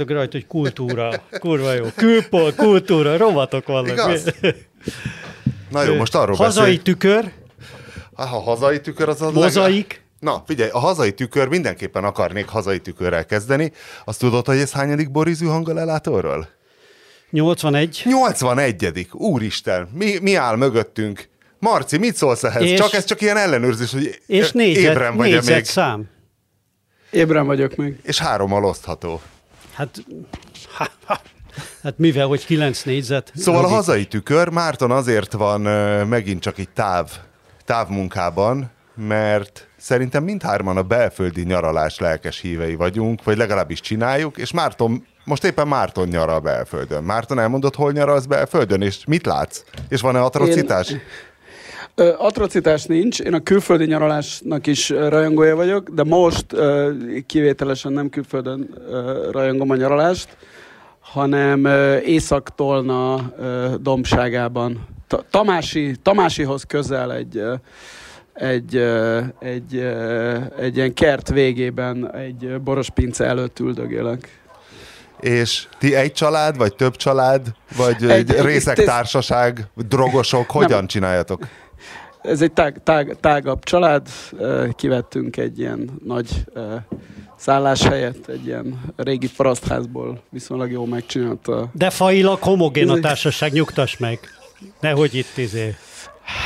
rágdog rajta, hogy kultúra. Kurva jó. Külpol, kultúra, rovatok vannak. Igaz? Na jó, most arról Hazai beszélj. tükör, Ha a hazai tükör az a mozaik, Na, figyelj, a hazai tükör, mindenképpen akarnék hazai tükörrel kezdeni. Azt tudod, hogy ez hányadik borízű hangalelátorról? 81. 81 Úristen, mi, mi áll mögöttünk? Marci, mit szólsz ehhez? És- csak ez csak ilyen ellenőrzés, hogy És ébren négyzet, vagy négyzet még. szám. Ébren vagyok még. És hárommal osztható. Hát, ha, ha, hát mivel, hogy 9 négyzet. Szóval a logika. hazai tükör Márton azért van megint csak itt táv, távmunkában, mert szerintem mindhárman a belföldi nyaralás lelkes hívei vagyunk, vagy legalábbis csináljuk, és Márton, most éppen Márton nyaral belföldön. Márton elmondott, hol nyaralsz belföldön, és mit látsz? És van-e atrocitás? Én- atrocitás nincs, én a külföldi nyaralásnak is rajongója vagyok, de most kivételesen nem külföldön rajongom a nyaralást, hanem ö, Észak-Tolna ö, dombságában. Ta- Tamási, Tamásihoz közel egy, egy, egy, egy ilyen kert végében egy borospince előtt üldögélek. És ti egy család, vagy több család, vagy egy, Egy- egy- részektársaság, drogosok, hogyan Nem. csináljátok? Ez egy tág, tág, tágabb család, kivettünk egy ilyen nagy szálláshelyet, egy ilyen régi parasztházból viszonylag jól megcsinált. De failag homogén a társaság, nyugtass meg. Nehogy itt izé.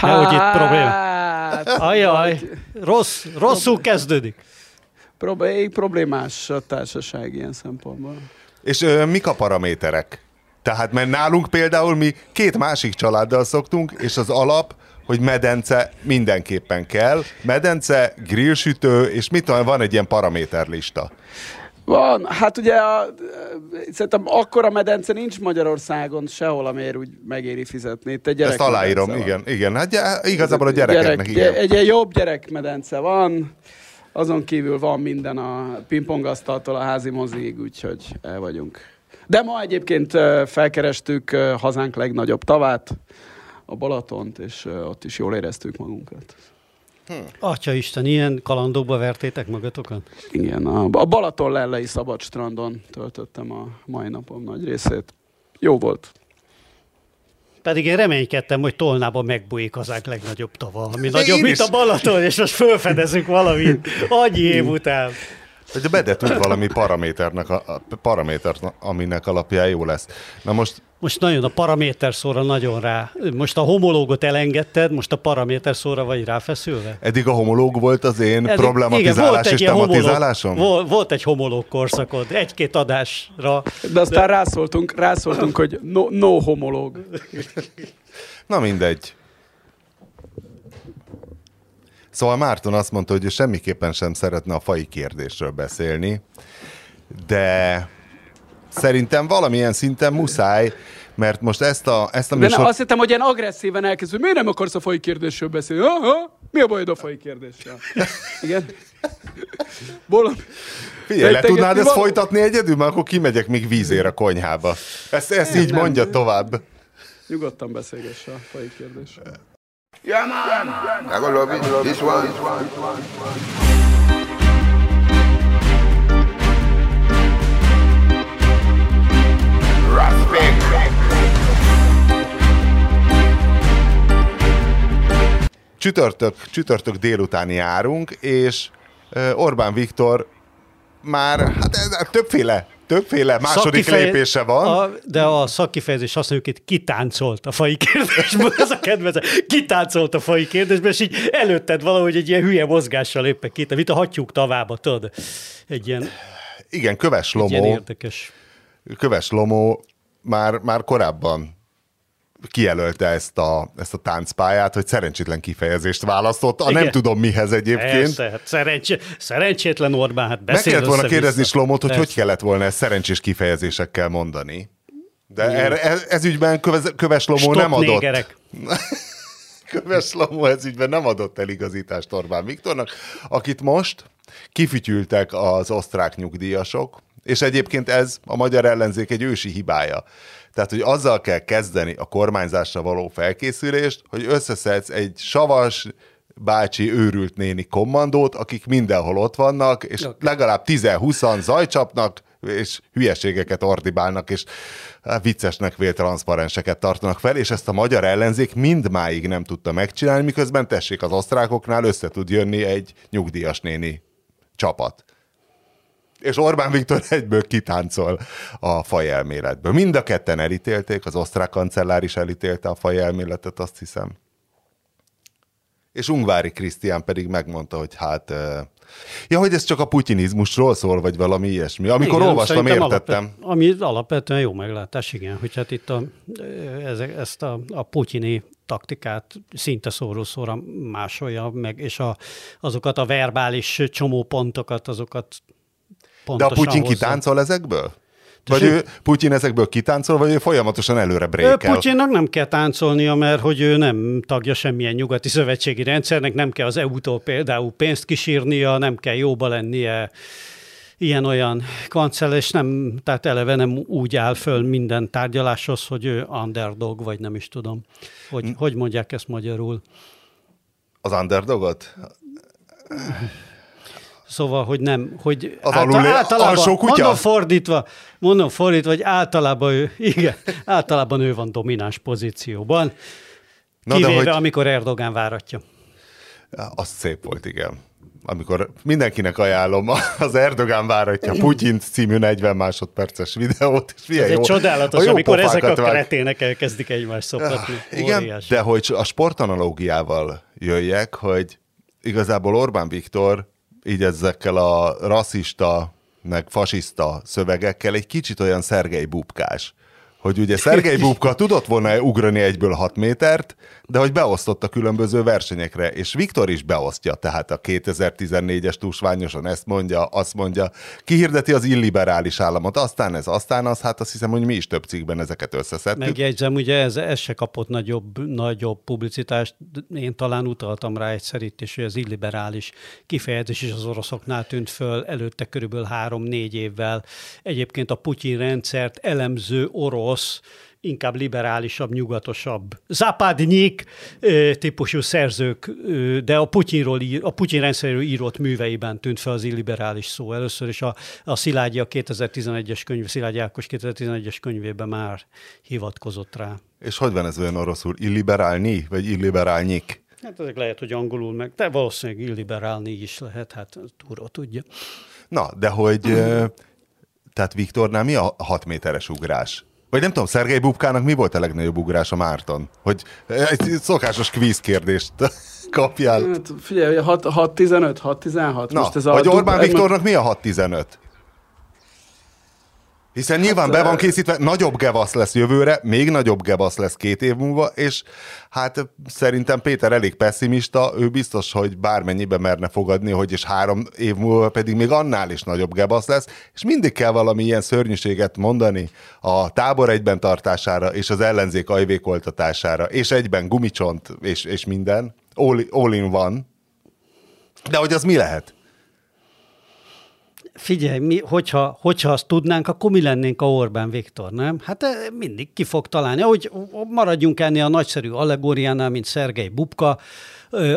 Nehogy itt probléma. Hát, Ajaj, rossz, rosszul kezdődik. Problé- problémás a társaság ilyen szempontból. És ö, mik a paraméterek? Tehát, mert nálunk például mi két másik családdal szoktunk, és az alap, hogy medence mindenképpen kell. Medence, grillsütő, és mit tudom, van egy ilyen paraméterlista. Van, hát ugye a, szerintem akkora medence nincs Magyarországon sehol, amiért úgy megéri fizetni. Itt egy Ezt aláírom, van. igen, igen. Hát gy- igazából a gyerekeknek, Gyerek, igen. Egy ilyen jobb gyerekmedence van, azon kívül van minden a pingpongasztaltól a házi moziig, úgyhogy el vagyunk. De ma egyébként felkerestük hazánk legnagyobb tavát, a Balatont, és ott is jól éreztük magunkat. Atya Isten, ilyen kalandokba vertétek magatokat? Igen, a, a Balaton lellei szabad strandon töltöttem a mai napom nagy részét. Jó volt. Pedig én reménykedtem, hogy Tolnában megbújik hazánk legnagyobb tava, ami nagyobb, én mint is. a Balaton, és most felfedezünk valamit annyi év után. Hogy bedetünk valami paraméternek, a, a paramétert, aminek alapján jó lesz. Na most Most nagyon a paraméter szóra nagyon rá. Most a homológot elengedted, most a paraméter szóra vagy ráfeszülve? eddig a homológ volt az én Eddig- problematizálás és ilyen homológ- tematizálásom? Volt, volt egy homológ korszakod, egy-két adásra. De aztán rászóltunk, rászóltunk, hogy no, no homológ. Na mindegy. Szóval Márton azt mondta, hogy ő semmiképpen sem szeretne a fai kérdésről beszélni, de szerintem valamilyen szinten muszáj, mert most ezt a, ezt a De ne, műsor... azt hittem, hogy ilyen agresszíven elkezdő. Miért nem akarsz a fai kérdésről beszélni? Aha, mi a bajod a fai kérdéssel? Igen. Valami. Figyelj, le tudnád ezt való? folytatni egyedül, mert akkor kimegyek még vízért a konyhába. Ezt, ezt így nem. mondja tovább. Nyugodtan beszélgesse a fai kérdésről. Yeah, man. I gonna love it. This one. Respect. Csütörtök, csütörtök délután járunk, és Orbán Viktor már, hát ez többféle, többféle második Szakkifeje- lépése van. A, de a szakkifejezés azt mondjuk, hogy kitáncolt a fai kérdésből, ez a kedvező. Kitáncolt a fai kérdésből, és így előtted valahogy egy ilyen hülye mozgással éppen két, mint a hattyúk tavába, tudod? Egy ilyen, Igen, Köves egy ilyen Lomó, érdekes. Köves Lomó már, már korábban kijelölte ezt a, ezt a táncpályát, hogy szerencsétlen kifejezést választott. A nem tudom mihez egyébként. Persze, hát szerencsé, szerencsétlen Orbán, hát Meg beszél kellett volna kérdezni Slomot, hogy Persze. hogy kellett volna ezt szerencsés kifejezésekkel mondani. De erre, ez, ez ügyben Köves, Köves Lomó Stop nem adott. négerek. Köves Lomó ez ügyben nem adott eligazítást Orbán Viktornak, akit most kifütyültek az osztrák nyugdíjasok, és egyébként ez a magyar ellenzék egy ősi hibája. Tehát, hogy azzal kell kezdeni a kormányzásra való felkészülést, hogy összeszedsz egy savas, bácsi őrült néni kommandót, akik mindenhol ott vannak, és legalább 10-20 zajcsapnak, és hülyeségeket ordibálnak, és hát, viccesnek vélt transzparenseket tartanak fel, és ezt a magyar ellenzék mindmáig nem tudta megcsinálni, miközben tessék az osztrákoknál össze tud jönni egy nyugdíjas néni csapat. És Orbán Viktor egyből kitáncol a fajelméletből. Mind a ketten elítélték, az osztrák kancellár is elítélte a fajelméletet, azt hiszem. És Ungvári Krisztián pedig megmondta, hogy hát... Ja, hogy ez csak a putinizmusról szól, vagy valami ilyesmi. Amikor igen, olvastam, értettem. Alapvet, ami alapvetően jó meglátás, igen, hogy hát itt a, ez, ezt a, a putyini taktikát szinte szóró-szóra másolja meg, és a, azokat a verbális csomópontokat, azokat De a Putyin kitáncol ezekből? Vagy ő, Putyin ezekből kitáncol, vagy ő folyamatosan előre brékel? Putyinnak nem kell táncolnia, mert hogy ő nem tagja semmilyen nyugati szövetségi rendszernek, nem kell az EU-tól például pénzt kisírnia, nem kell jóba lennie ilyen-olyan kancell, és nem, tehát eleve nem úgy áll föl minden tárgyaláshoz, hogy ő underdog, vagy nem is tudom. Hogy, hm. hogy mondják ezt magyarul? Az underdogot? Szóval, hogy nem, hogy az által, alul, általában, kutya? mondom fordítva, mondom fordítva, hogy általában ő, igen, általában ő van domináns pozícióban, Na kivéve, hogy... amikor Erdogán váratja. Az szép volt, igen. Amikor mindenkinek ajánlom az Erdogán váratja Putyint című 40 másodperces videót. És Ez jó, egy csodálatos, amikor ezek a kretének elkezdik egymást szopatni. Igen, Óriás. de hogy a sportanalógiával jöjjek, hogy igazából Orbán Viktor így ezekkel a rasszista, meg fasiszta szövegekkel egy kicsit olyan Szergei Bubkás. Hogy ugye Szergei Bubka tudott volna ugrani egyből 6 métert, de hogy beosztott a különböző versenyekre, és Viktor is beosztja, tehát a 2014-es túlsványosan ezt mondja, azt mondja, kihirdeti az illiberális államot, aztán ez, aztán az, hát azt hiszem, hogy mi is több cikkben ezeket összeszedtük. Megjegyzem, ugye ez, ez se kapott nagyobb, nagyobb publicitást, én talán utaltam rá egyszer itt is, hogy az illiberális kifejezés is az oroszoknál tűnt föl előtte körülbelül három-négy évvel. Egyébként a Putyin rendszert elemző orosz inkább liberálisabb, nyugatosabb, zápádnyik típusú szerzők, de a Putyinról, a Putyin rendszeréről írott műveiben tűnt fel az illiberális szó. Először is a, a Szilágyi a 2011-es könyv, Szilágyi Ákos 2011-es könyvében már hivatkozott rá. És hogy van ez olyan oroszul? Illiberálni, vagy illiberálnyik? Hát ezek lehet, hogy angolul meg, de valószínűleg illiberálni is lehet, hát túró tudja. Na, de hogy, tehát Viktornál mi a 6 méteres ugrás? Vagy nem tudom, Szergei Bubkának mi volt a legnagyobb ugrás a Márton? Hogy egy szokásos kvíz kérdést kapjál. Hát, figyelj, 6-15, 6-16. Na, Most ez hogy Orbán Viktornak mi a 6-15? Hiszen nyilván hát, be van készítve, nagyobb gevasz lesz jövőre, még nagyobb gevasz lesz két év múlva, és hát szerintem Péter elég pessimista, ő biztos, hogy bármennyibe merne fogadni, hogy és három év múlva pedig még annál is nagyobb gebasz lesz, és mindig kell valami ilyen szörnyűséget mondani a tábor egyben tartására, és az ellenzék ajvékoltatására, és egyben gumicsont, és, és minden, all, all in one. De hogy az mi lehet? Figyelj, mi, hogyha, hogyha azt tudnánk, akkor mi lennénk a Orbán Viktor, nem? Hát eh, mindig ki fog találni. Ahogy maradjunk ennél a nagyszerű allegóriánál, mint Szergei Bubka,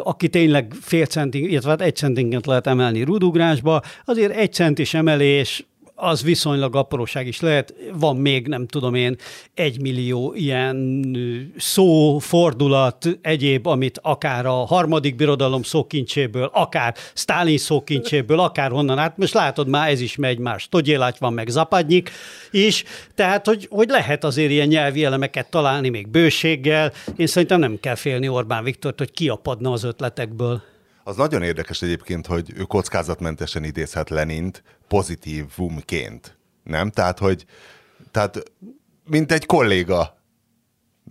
aki tényleg fél centing, illetve hát egy centinket lehet emelni rudugrásba, azért egy centis emelés az viszonylag apróság is lehet. Van még, nem tudom én, egy millió ilyen szó, fordulat, egyéb, amit akár a harmadik birodalom szókincséből, akár Sztálin szókincséből, akár honnan át, most látod, már ez is megy más. Togyélágy van, meg Zapadnyik is, tehát, hogy, hogy lehet azért ilyen nyelvi elemeket találni még bőséggel. Én szerintem nem kell félni Orbán Viktort, hogy kiapadna az ötletekből. Az nagyon érdekes egyébként, hogy ő kockázatmentesen idézhet Lenint pozitívumként. Nem? Tehát, hogy tehát, mint egy kolléga.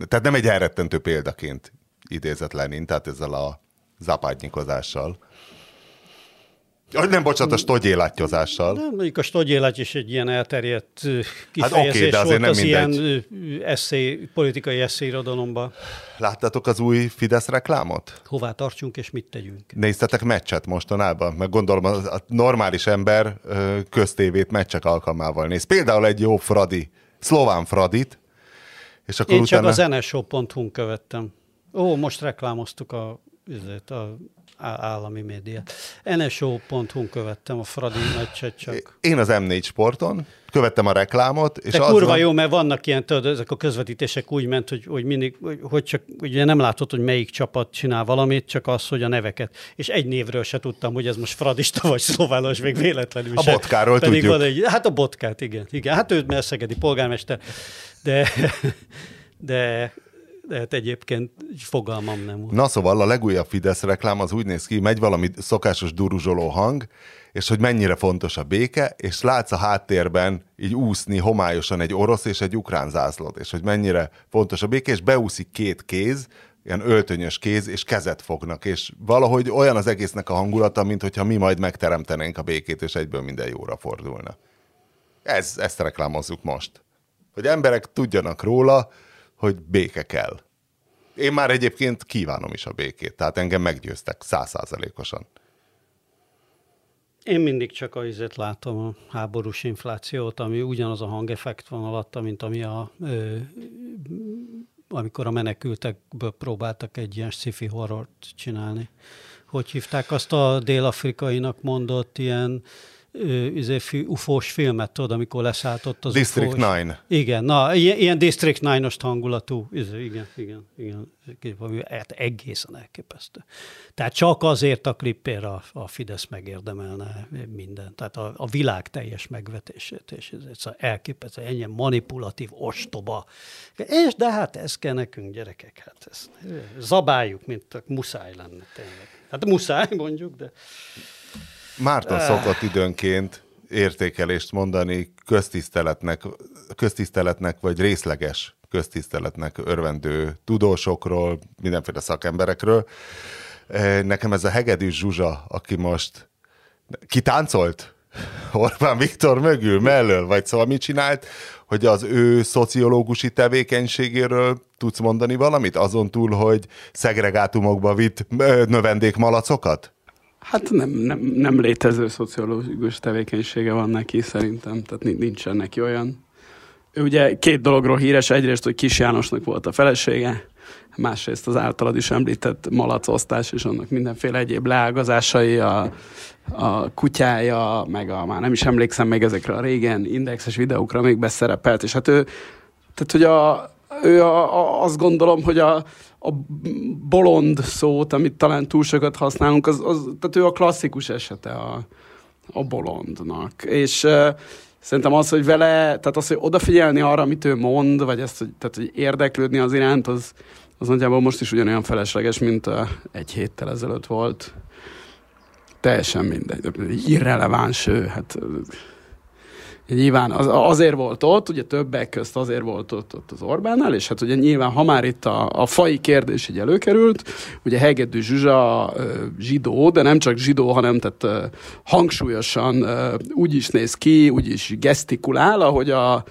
Tehát nem egy elrettentő példaként idézett Lenin, tehát ezzel a zapádnyikozással. Nem, bocsánat, a stogyélatnyozással. Nem, mondjuk a stogyélat is egy ilyen elterjedt kifejezés hát okay, de azért volt nem az mindegy. ilyen eszély, politikai eszélyirodalomban. Láttátok az új Fidesz reklámot? Hová tartsunk és mit tegyünk? Néztetek meccset mostanában? Meg gondolom a normális ember köztévét meccsek alkalmával néz. Például egy jó Fradi, szlován Fradit, és akkor Én utána... csak a zeneshow.hu-n követtem. Ó, most reklámoztuk a a állami médiát. NSO.hu-n követtem a Fradi meccset csak. Én az M4 sporton követtem a reklámot, és De az kurva van- jó, mert vannak ilyen, tudod, ezek a közvetítések úgy ment, hogy, hogy mindig, hogy, csak ugye nem látod, hogy melyik csapat csinál valamit, csak az, hogy a neveket. És egy névről se tudtam, hogy ez most fradista vagy szlovános, még véletlenül A se. Botkáról Pedig tudjuk. Van egy, hát a botkát, igen. igen. Hát ő mert szegedi polgármester, de, de, de hát egyébként fogalmam nem volt. Na szóval a legújabb Fidesz reklám az úgy néz ki, megy valami szokásos duruzsoló hang, és hogy mennyire fontos a béke, és látsz a háttérben így úszni homályosan egy orosz és egy ukrán zászlót, és hogy mennyire fontos a béke, és beúszik két kéz, ilyen öltönyös kéz, és kezet fognak, és valahogy olyan az egésznek a hangulata, mint hogyha mi majd megteremtenénk a békét, és egyből minden jóra fordulna. Ez, ezt reklámozzuk most. Hogy emberek tudjanak róla, hogy béke kell. Én már egyébként kívánom is a békét, tehát engem meggyőztek százszázalékosan. Én mindig csak a izet látom, a háborús inflációt, ami ugyanaz a hangeffekt van alatta, mint ami a, ö, amikor a menekültekből próbáltak egy ilyen sci-fi horrort csinálni. Hogy hívták azt a dél-afrikainak mondott ilyen ö, izé, fi- ufós filmet, tudod, amikor leszállt ott az District ufós. 9. Igen, na, ilyen, ilyen District 9-os hangulatú, izé, igen, igen, igen, valami hát egészen elképesztő. Tehát csak azért a klippért a, a Fidesz megérdemelne mindent, tehát a, a világ teljes megvetését, és ez, ez elképesztő, ennyi manipulatív, ostoba. És de hát ez kell nekünk, gyerekek, hát ezt zabáljuk, mint muszáj lenne tényleg. Hát muszáj mondjuk, de Márton szokott időnként értékelést mondani köztiszteletnek, köztiszteletnek vagy részleges köztiszteletnek örvendő tudósokról, mindenféle szakemberekről. Nekem ez a hegedűs Zsuzsa, aki most kitáncolt Orbán Viktor mögül, mellől, vagy szóval mit csinált, hogy az ő szociológusi tevékenységéről tudsz mondani valamit? Azon túl, hogy szegregátumokba vitt növendékmalacokat? Hát nem, nem, nem létező szociológikus tevékenysége van neki szerintem, tehát ni- nincsen neki olyan. Ő ugye két dologról híres, egyrészt, hogy Kis Jánosnak volt a felesége, másrészt az általad is említett malacosztás és annak mindenféle egyéb leágazásai, a, a kutyája, meg a, már nem is emlékszem még ezekre a régen indexes videókra még beszerepelt, és hát ő, tehát hogy a, ő a, a, azt gondolom, hogy a, a bolond szót, amit talán túl sokat használunk, az, az, tehát ő a klasszikus esete a, a bolondnak. És uh, szerintem az, hogy vele, tehát az, hogy odafigyelni arra, amit ő mond, vagy ezt, hogy, tehát, hogy érdeklődni az iránt, az, az nagyjából most is ugyanolyan felesleges, mint uh, egy héttel ezelőtt volt. Teljesen mindegy. Irreleváns ő, hát Nyilván az, azért volt ott, ugye többek közt azért volt ott, ott az Orbánnál, és hát ugye nyilván, ha már itt a, a fai kérdés így előkerült, ugye Hegedű Zsuzsa zsidó, de nem csak zsidó, hanem tehát hangsúlyosan úgy is néz ki, úgy is gesztikulál, ahogy a,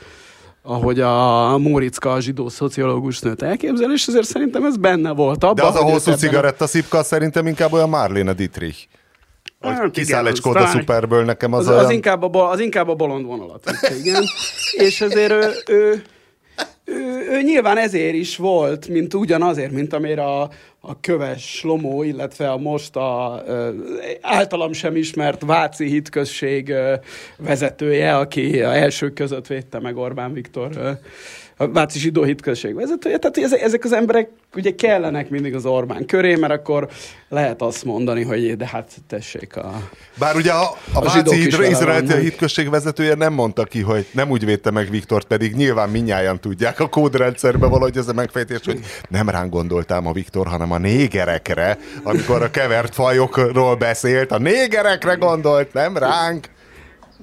ahogy a Móriczka a zsidó szociológus nőt elképzel, és ezért szerintem ez benne volt abban. De az a hosszú cigaretta szipka szerintem inkább olyan Marlene Dietrich. Hát Hogy kiszáll igen, egy Skoda Superből, nekem az, az, olyan... az, inkább a, bol- az inkább a bolond vonalat igen. És ezért ő, ő, ő, ő, nyilván ezért is volt, mint ugyanazért, mint amire a, a köves Slomó, illetve a most a ö, általam sem ismert Váci hitközség ö, vezetője, aki a elsők között védte meg Orbán Viktor ö, a Váci zsidó hitközség vezetője. Tehát ezek, ezek az emberek ugye kellenek mindig az Orbán köré, mert akkor lehet azt mondani, hogy de hát tessék a... Bár ugye a, a, A Váci izraelti hitközség vezetője nem mondta ki, hogy nem úgy védte meg Viktort, pedig nyilván minnyáján tudják a kódrendszerben valahogy ez a megfejtés, hogy nem ránk gondoltám a Viktor, hanem a négerekre, amikor a kevert fajokról beszélt, a négerekre gondolt, nem ránk.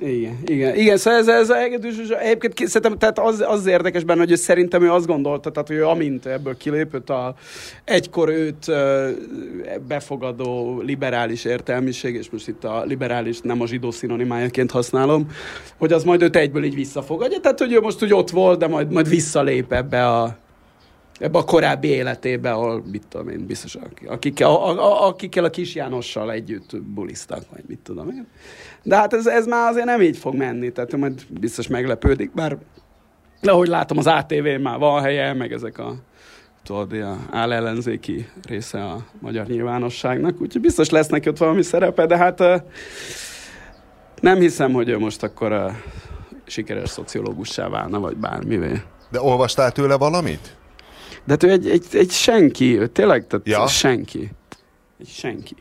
Igen, igen, igen, szóval ez, ez a hegedűs, és egyébként szerintem tehát az, az érdekes benne, hogy szerintem ő azt gondolta, tehát hogy ő amint ebből kilépött a egykor őt befogadó liberális értelmiség, és most itt a liberális nem a zsidó szinonimájaként használom, hogy az majd őt egyből így visszafogadja, tehát hogy ő most úgy ott volt, de majd, majd visszalép ebbe a ebbe a korábbi életébe, ahol, mit tudom én, biztos, akikkel a, a, akikkel a kis Jánossal együtt bulisztak, vagy mit tudom én. De hát ez, ez már azért nem így fog menni, tehát majd biztos meglepődik, bár ahogy látom, az ATV már van helye, meg ezek a tudod, ilyen állellenzéki része a magyar nyilvánosságnak, úgyhogy biztos lesz neki ott valami szerepe, de hát nem hiszem, hogy ő most akkor ö, sikeres szociológussá válna, vagy bármivé. De olvastál tőle valamit? De hát ő egy, egy, egy senki, ő tényleg, tehát Ja. senki. Egy senki.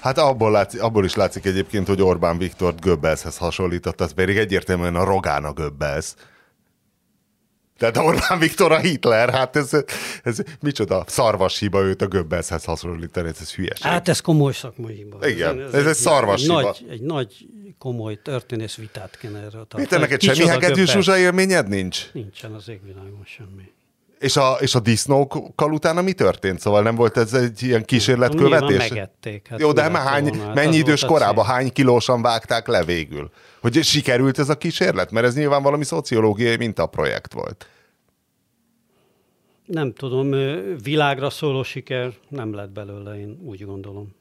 Hát abból, látszik, abból is látszik egyébként, hogy Orbán Viktort Göbbelshez hasonlított, az pedig egyértelműen a Rogán a Göbbels. Tehát Orbán Viktor a Hitler, hát ez, ez micsoda szarvas hiba őt a Göbbelshez hasonlítani, ez, ez hülyeség. Hát ez komoly szakmai hiba. Igen, ez egy szarvas egy hiba. nagy, egy nagy, komoly történész vitát kéne erről tartani. Péter, neked semmi hegedűs élményed nincs? Nincsen az égvilágon semmi. És a, és a disznókkal utána mi történt? Szóval nem volt ez egy ilyen Nyilván kísérletkövetés? megették. Hát Jó, de már hány, volna? Mennyi idős korában, hány kilósan vágták le végül? Hogy sikerült ez a kísérlet? Mert ez nyilván valami szociológiai mintaprojekt volt. Nem tudom, világra szóló siker nem lett belőle, én úgy gondolom.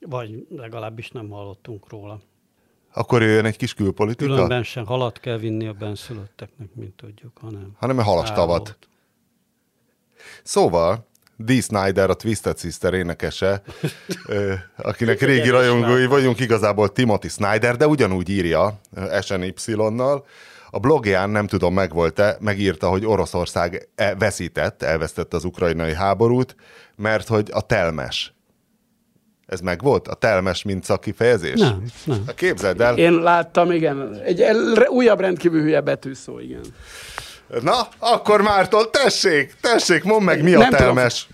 Vagy legalábbis nem hallottunk róla. Akkor jöjjön egy kis külpolitika? Különben sem halat kell vinni a benszülötteknek, mint tudjuk, hanem Hanem a állót. Szóval, Dee Snyder, a Twisted Sister énekese, akinek régi rajongói vagyunk, igazából Timothy Snyder, de ugyanúgy írja SNY-nal. A blogján, nem tudom, megvolt-e, megírta, hogy Oroszország e- veszített, elvesztette az ukrajnai háborút, mert hogy a telmes. Ez meg volt? A telmes, mint szakifejezés? Nem, nem. Hát Képzeld el. Én láttam, igen. Egy újabb rendkívül hülye betűszó, igen. Na, akkor Márton, tessék, tessék, mondd meg, mi a Nem tudom. telmes.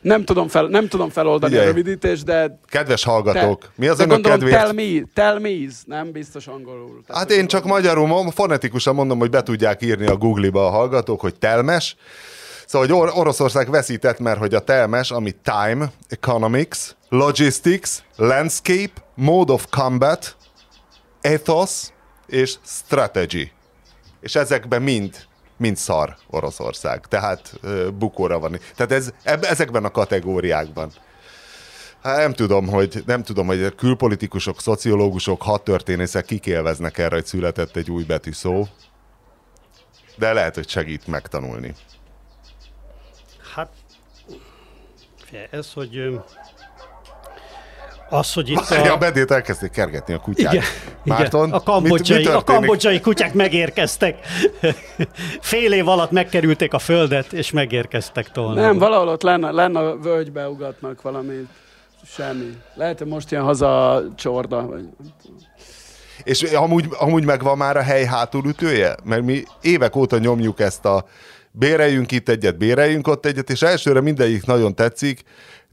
Nem tudom, fel, nem tudom feloldani Figyelj. a rövidítést, de... Kedves hallgatók, mi az önök kedvéért? tell me, tell me, nem biztos angolul. Tehát, Hát én csak magyarul, fonetikusan mondom, hogy be tudják írni a Google-ba a hallgatók, hogy telmes. Szóval, hogy Or- Oroszország veszített, mert hogy a telmes, ami time, economics, logistics, landscape, mode of combat, ethos és strategy. És ezekben mind, mind szar Oroszország. Tehát bukóra van. Tehát ez, ezekben a kategóriákban. Hát nem tudom, hogy, nem tudom, hogy külpolitikusok, szociológusok, hadtörténészek kik élveznek erre, hogy született egy új betű szó. De lehet, hogy segít megtanulni. Hát, ez, hogy az, hogy itt A... A... bedét elkezdték kergetni a kutyát. Igen, Márton, igen. A, kambodzsai, mit, mi a kambodzsai kutyák megérkeztek. Fél év alatt megkerülték a földet, és megérkeztek tolna. Nem, valahol ott lenne, lenne a völgybe ugatnak valamit. Semmi. Lehet, hogy most ilyen haza a csorda. Vagy... És amúgy, amúgy megvan már a hely hátulütője? Mert mi évek óta nyomjuk ezt a béreljünk itt egyet, béreljünk ott egyet, és elsőre mindegyik nagyon tetszik,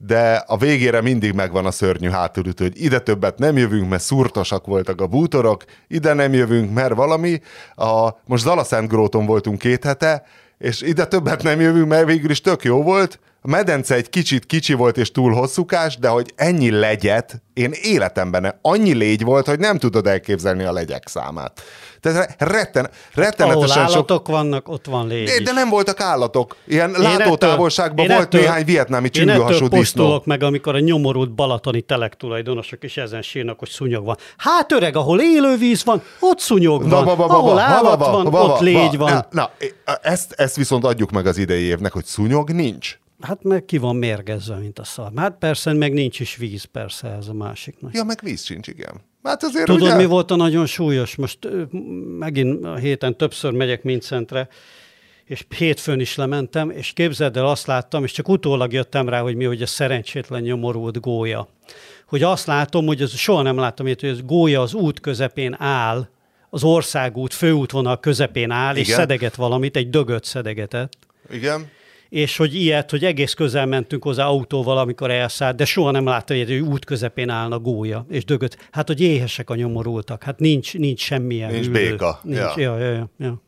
de a végére mindig megvan a szörnyű hátulütő, hogy ide többet nem jövünk, mert szurtosak voltak a bútorok, ide nem jövünk, mert valami. A, most Zalaszentgróton voltunk két hete, és ide többet nem jövünk, mert végül is tök jó volt. A medence egy kicsit kicsi volt és túl hosszúkás, de hogy ennyi legyet, én életemben annyi légy volt, hogy nem tudod elképzelni a legyek számát. Tehát retten, Ahol rettenetesen sok... állatok vannak, ott van légy De, de nem voltak állatok. Ilyen Én látótávolságban volt ettől- néhány vietnámi csüngőhasú disznó. meg, amikor a nyomorult balatoni telek tulajdonosok is ezen sírnak, hogy szúnyog van. Hát öreg, ahol élővíz van, ott szúnyog van. ahol állat van, ott légy van. Na, na, ezt, ezt viszont adjuk meg az idei évnek, hogy szúnyog nincs. Hát meg ki van mérgezve, mint a szar. Hát persze, meg nincs is víz, persze, ez a másik nagy. Ja, meg víz sincs, igen. Hát azért Tudod, ugye... mi volt a nagyon súlyos? Most megint a héten többször megyek Mincentre, és hétfőn is lementem, és képzeld el, azt láttam, és csak utólag jöttem rá, hogy mi, hogy a szerencsétlen nyomorult gólya. Hogy azt látom, hogy ez, soha nem láttam ilyet, hogy ez gólya az út közepén áll, az országút főútvonal közepén áll, és Igen. szedeget valamit, egy dögöt szedegetett Igen. És hogy ilyet, hogy egész közel mentünk hozzá autóval, amikor elszállt, de soha nem látta, hogy egy út közepén állna gólya, és dögöt. Hát, hogy éhesek a nyomorultak. Hát nincs, nincs semmilyen Nincs ülő. béka. Nincs, Ja. ja. Ja, ja, ja.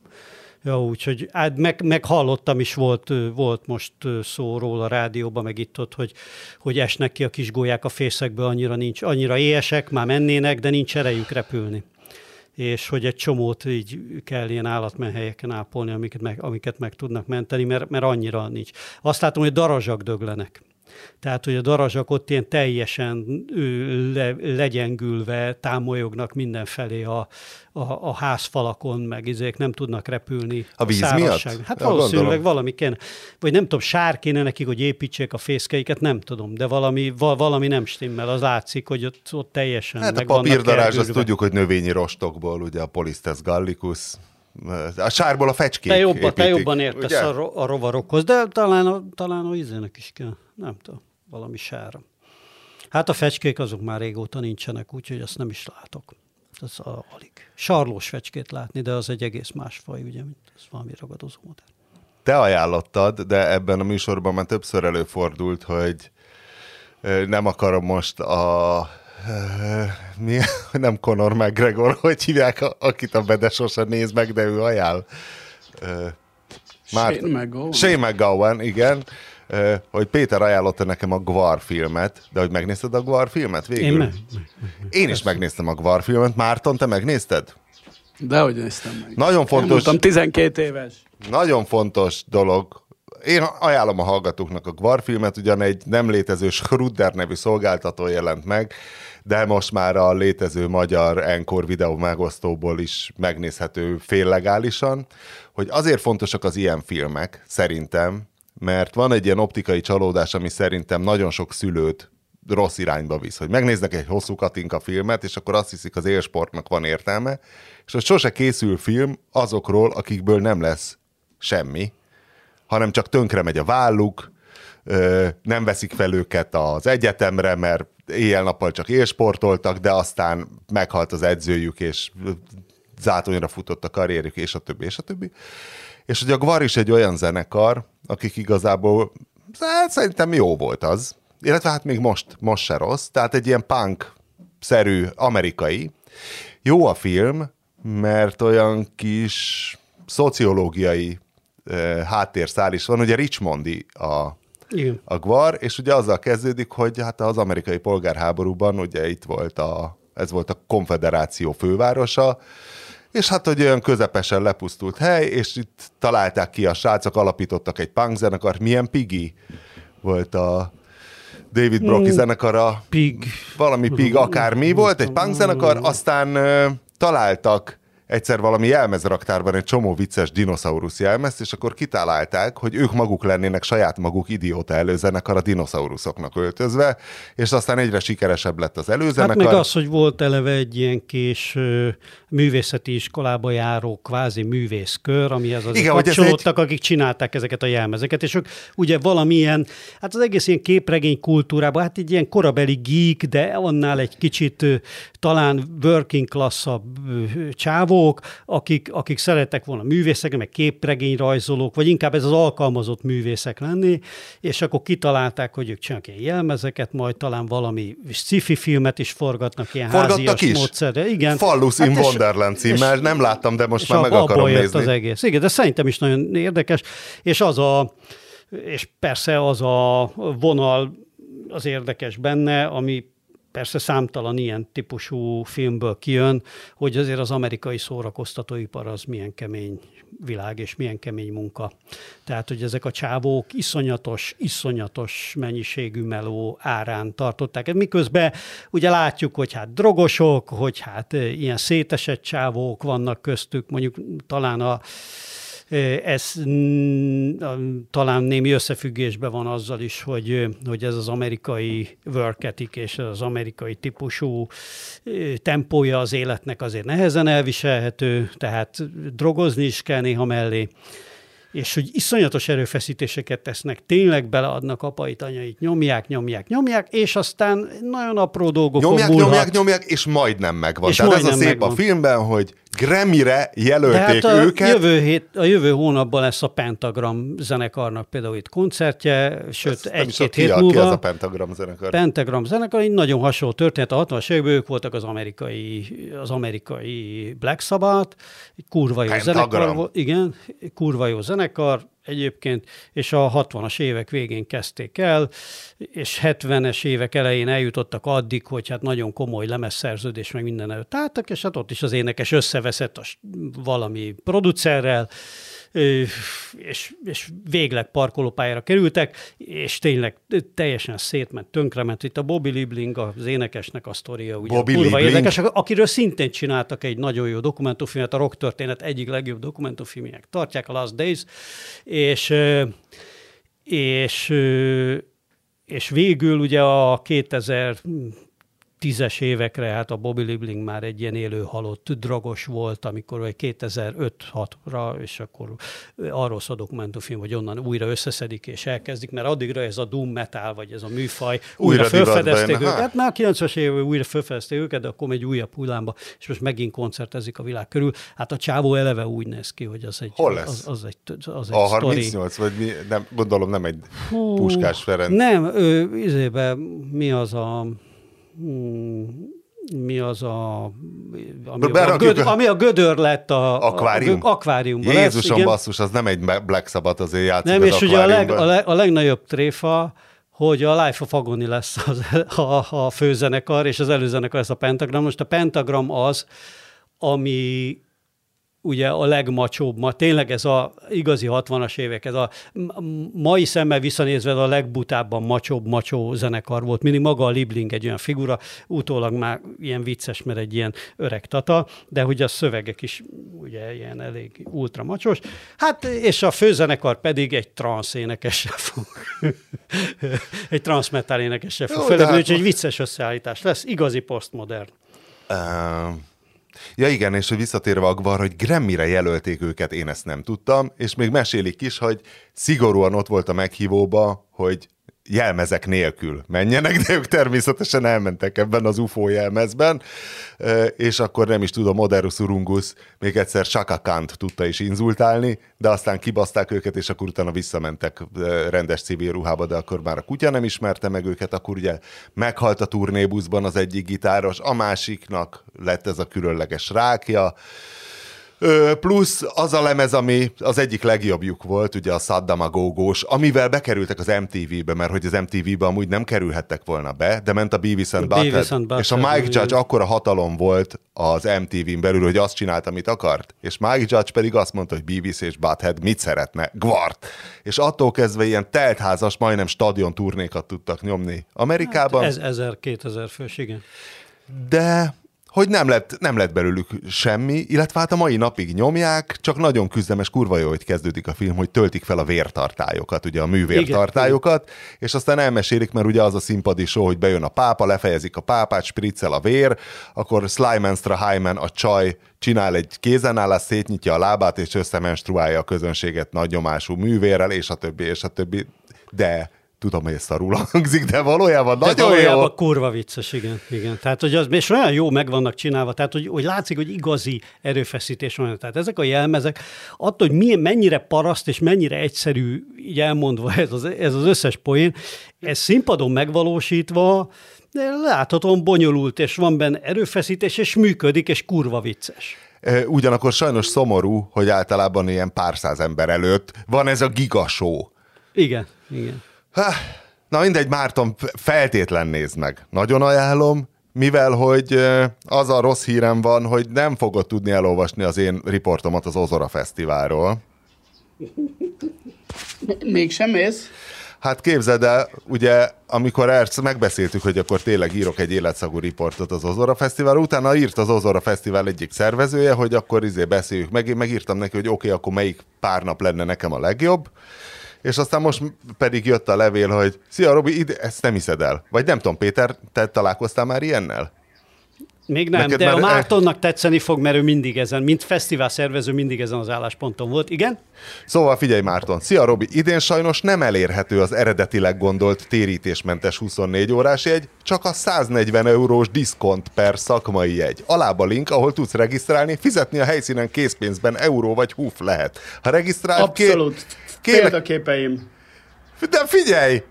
Ja, úgyhogy hát meg, meg hallottam is, volt, volt most szó róla a rádióban, meg itt ott, hogy, hogy esnek ki a kis gólyák a fészekből, annyira nincs, annyira éhesek, már mennének, de nincs erejük repülni. És hogy egy csomót így kell ilyen állatmenhelyeken ápolni, amiket meg, amiket meg tudnak menteni, mert, mert annyira nincs. Azt látom, hogy darazsak döglenek. Tehát, hogy a darazsak ott ilyen teljesen le, legyengülve támolyognak mindenfelé a, a, a házfalakon, meg izék nem tudnak repülni. A víz szárazság. miatt? Hát Ja, valószínűleg gondolom. valami kéne. Vagy nem tudom, sár kéne nekik, hogy építsék a fészkeiket, nem tudom, de valami, va, valami nem stimmel. Az látszik, hogy ott, ott teljesen Hát a meg vannak papírdarázs, azt tudjuk, hogy növényi rostokból, ugye a Polistes gallicus, a sárból a fecskék Te jobban, te építik, jobban értesz ugye? a, ro- a rovarokhoz, de talán a, talán a izének is kell. Nem tudom, valami sára. Hát a fecskék azok már régóta nincsenek, úgyhogy azt nem is látok. Ez a, alig. Sarlós fecskét látni, de az egy egész más faj, ugye, mint ez valami ragadozó modell. Te ajánlottad, de ebben a műsorban már többször előfordult, hogy nem akarom most a mi, nem Conor McGregor, hogy hívják, a- akit a Bede sose néz meg, de ő ajánl. Ö, Shane McGowan. Shane McGowan, igen. Hogy Péter ajánlotta nekem a Gvar filmet, de hogy megnézted a Gvar filmet végül? Én meg, Én is megnéztem a Gvar filmet. Márton, te megnézted? Dehogy néztem meg. Nagyon Én fontos, voltam 12 éves. nagyon fontos dolog. Én ajánlom a hallgatóknak a Gvar filmet, ugyan egy nem létező Schrudder nevű szolgáltató jelent meg, de most már a létező magyar Encore videó megosztóból is megnézhető féllegálisan, hogy azért fontosak az ilyen filmek, szerintem, mert van egy ilyen optikai csalódás, ami szerintem nagyon sok szülőt rossz irányba visz, hogy megnéznek egy hosszú Katinka filmet, és akkor azt hiszik, az élsportnak van értelme, és hogy sose készül film azokról, akikből nem lesz semmi, hanem csak tönkre megy a válluk, nem veszik fel őket az egyetemre, mert éjjel-nappal csak élsportoltak, de aztán meghalt az edzőjük, és zátonyra futott a karrierjük, és a többi, és a többi. És hogy a Gvar is egy olyan zenekar, akik igazából hát szerintem jó volt az, illetve hát még most, most se rossz, tehát egy ilyen punk-szerű amerikai. Jó a film, mert olyan kis szociológiai háttérszál is van, ugye Richmondi a, igen. a Gvar, és ugye azzal kezdődik, hogy hát az amerikai polgárháborúban ugye itt volt a, ez volt a konfederáció fővárosa, és hát, hogy olyan közepesen lepusztult hely, és itt találták ki a srácok, alapítottak egy punk zenekart, milyen Piggy volt a David Brocki Mm. zenekara, Pig. valami pig, akármi volt, egy punk zenekar, aztán ö, találtak egyszer valami jelmezraktárban egy csomó vicces dinoszaurusz jelmezt, és akkor kitalálták, hogy ők maguk lennének saját maguk idióta előzenekar a dinoszauruszoknak öltözve, és aztán egyre sikeresebb lett az Hát előzenekar. meg az, hogy volt eleve egy ilyen kés ö, művészeti iskolába járó kvázi művészkör, amihez azért Igen, kapcsolódtak, akik csinálták ezeket a jelmezeket, és ők ugye valamilyen, hát az egész ilyen képregény kultúrában, hát egy ilyen korabeli geek, de annál egy kicsit talán working classabb ö, csávók, akik, akik szerettek volna művészek, meg képregényrajzolók, vagy inkább ez az alkalmazott művészek lenni, és akkor kitalálták, hogy ők csinálnak ilyen jelmezeket, majd talán valami sci-fi filmet is forgatnak ilyen Forgattak házias is? módszerre. Igen. Fallus in és- Wonderland címmel, nem láttam, de most már meg akarom nézni. az egész. Igen, de szerintem is nagyon érdekes, és az a, és persze az a vonal az érdekes benne, ami persze számtalan ilyen típusú filmből kijön, hogy azért az amerikai szórakoztatóipar az milyen kemény világ és milyen kemény munka. Tehát, hogy ezek a csávók iszonyatos, iszonyatos mennyiségű meló árán tartották. Miközben ugye látjuk, hogy hát drogosok, hogy hát eh, ilyen szétesett csávók vannak köztük, mondjuk talán a ez a- talán némi összefüggésben van azzal is, hogy, hogy ez az amerikai work ethic és az amerikai típusú tempója az életnek azért nehezen elviselhető, tehát drogozni is kell néha mellé és hogy iszonyatos erőfeszítéseket tesznek, tényleg beleadnak apait, anyait, nyomják, nyomják, nyomják, és aztán nagyon apró dolgokon Nyomják, múlhat. nyomják, nyomják, és majdnem megvan. És Tehát ez a majdnem szép a megvan. filmben, hogy Grammy-re De jelölték hát a őket. jövő, hét, a jövő hónapban lesz a Pentagram zenekarnak például itt koncertje, sőt egy-két ki, hét ki múlva. az a Pentagram zenekar? Pentagram zenekar, egy nagyon hasonló történet. A 60-as években ők voltak az amerikai, az amerikai Black Sabbath, egy kurva jó Pentagram. zenekar. Igen, kurva jó zenekar egyébként, és a 60-as évek végén kezdték el, és 70-es évek elején eljutottak addig, hogy hát nagyon komoly lemezszerződés, meg minden előtt álltak, és hát ott is az énekes összeveszett a valami producerrel, és, és végleg parkolópályára kerültek, és tényleg teljesen szétment, tönkrement. Itt a Bobby Liebling, az énekesnek a sztoria, ugye Bobby kurva Liebling? érdekes, akiről szintén csináltak egy nagyon jó dokumentumfilmet, a rock történet egyik legjobb dokumentumfilmjének tartják, a Last Days, és, és, és végül ugye a 2000 tízes évekre, hát a Bobby Liebling már egy ilyen élő halott dragos volt, amikor vagy 2005-6-ra, és akkor arról szól a dokumentumfilm, hogy onnan újra összeszedik és elkezdik, mert addigra ez a doom metal, vagy ez a műfaj, újra, Újra felfedezték őket. hát. Már a 90-es években újra felfedezték őket, de akkor megy újabb hullámba, és most megint koncertezik a világ körül. Hát a csávó eleve úgy néz ki, hogy az egy, Hol lesz? Az, az egy, az egy A sztori. 38, vagy mi, nem, gondolom nem egy Puskás Ferenc. Nem, ő, izébe, mi az a... Hmm, mi az a... Ami, a, göd, ami a gödör lett a... Akvárium? A, akváriumban. Jézusom lesz, igen. basszus, az nem egy Black Sabbath, azért játszik Nem, az és ugye a, leg, a, leg, a legnagyobb tréfa, hogy a Life of Agony lesz az, a, a főzenekar, és az előzenekar lesz a Pentagram. Most a Pentagram az, ami ugye a legmacsóbb, ma tényleg ez a igazi 60-as évek, ez a mai szemmel visszanézve a legbutábban macsóbb macsó zenekar volt. Mindig maga a Libling egy olyan figura, utólag már ilyen vicces, mert egy ilyen öreg tata, de hogy a szövegek is ugye ilyen elég ultra macsos. Hát, és a főzenekar pedig egy transz énekessel fog. egy transz metal énekessel fog fölépülni, hát úgyhogy egy vicces összeállítás lesz. Igazi postmodern. Uh, ja igen, és hogy visszatérve Agvar, hogy Grammyre jelölték őket, én ezt nem tudtam, és még mesélik is, hogy szigorúan ott volt a meghívóba, hogy jelmezek nélkül menjenek, de ők természetesen elmentek ebben az UFO jelmezben, és akkor nem is tudom, Moderus Urungus még egyszer Chaka Kant tudta is inzultálni, de aztán kibaszták őket, és akkor utána visszamentek rendes civil ruhába, de akkor már a kutya nem ismerte meg őket, akkor ugye meghalt a turnébuszban az egyik gitáros, a másiknak lett ez a különleges rákja, plusz az a lemez, ami az egyik legjobbjuk volt, ugye a Saddam a gógós, amivel bekerültek az MTV-be, mert hogy az MTV-be amúgy nem kerülhettek volna be, de ment a Beavis and Butthead, és a Mike. Judge akkora hatalom volt az MTV-n belül, hogy azt csinált, amit akart, és Mike Judge pedig azt mondta, hogy Beavis és Butthead mit szeretne? Gvart! És attól kezdve ilyen teltházas, majdnem stadion turnékat tudtak nyomni Amerikában Ez 1000-2000 fős, igen. de hogy nem lett, nem lett belőlük semmi, illetve hát a mai napig nyomják, csak nagyon küzdemes, kurva jó, hogy kezdődik a film, hogy töltik fel a vértartályokat, ugye a művértartályokat, és aztán elmesélik, mert ugye az a színpadi show, hogy bejön a pápa, lefejezik a pápát, spriccel a vér, akkor Slymanstra Hyman, a csaj csinál egy kézenállást, szétnyitja a lábát, és összemenstruálja a közönséget nagy nyomású művérrel, és a többi, és a többi, de tudom, hogy ez szarul hangzik, de valójában De nagyon jó. valójában kurva vicces, igen. igen. Tehát, hogy az, és olyan jó meg vannak csinálva, tehát, hogy, hogy látszik, hogy igazi erőfeszítés van. Tehát ezek a jelmezek, attól, hogy milyen, mennyire paraszt és mennyire egyszerű, így elmondva ez az, ez az összes poén, ez színpadon megvalósítva, de láthatóan bonyolult, és van benne erőfeszítés, és működik, és kurva vicces. Ugyanakkor sajnos szomorú, hogy általában ilyen pár száz ember előtt van ez a gigashow. Igen, igen. Há, Na mindegy, Márton, feltétlen nézd meg. Nagyon ajánlom, mivel hogy az a rossz hírem van, hogy nem fogod tudni elolvasni az én riportomat az Ozora Fesztiválról. Mégsem mész? Hát képzeld el, ugye, amikor ezt megbeszéltük, hogy akkor tényleg írok egy életszagú riportot az Ozora Fesztivál, utána írt az Ozora Fesztivál egyik szervezője, hogy akkor izé beszéljük meg, én megírtam neki, hogy oké, okay, akkor melyik pár nap lenne nekem a legjobb, és aztán most pedig jött a levél, hogy szia Robi, ide, ezt nem hiszed el. Vagy nem tudom, Péter, te találkoztál már ilyennel? Még nem, Neked de már- a Mártonnak tetszeni fog, mert ő mindig ezen, mint fesztivál szervező, mindig ezen az állásponton volt. Igen? Szóval figyelj Márton, szia Robi, idén sajnos nem elérhető az eredetileg gondolt térítésmentes 24 órás jegy, csak a 140 eurós diszkont per szakmai jegy. Alább a link, ahol tudsz regisztrálni, fizetni a helyszínen készpénzben euró vagy húf lehet. Ha regisztrál, Abszolút. Kérlek, Példaképeim. de figyelj!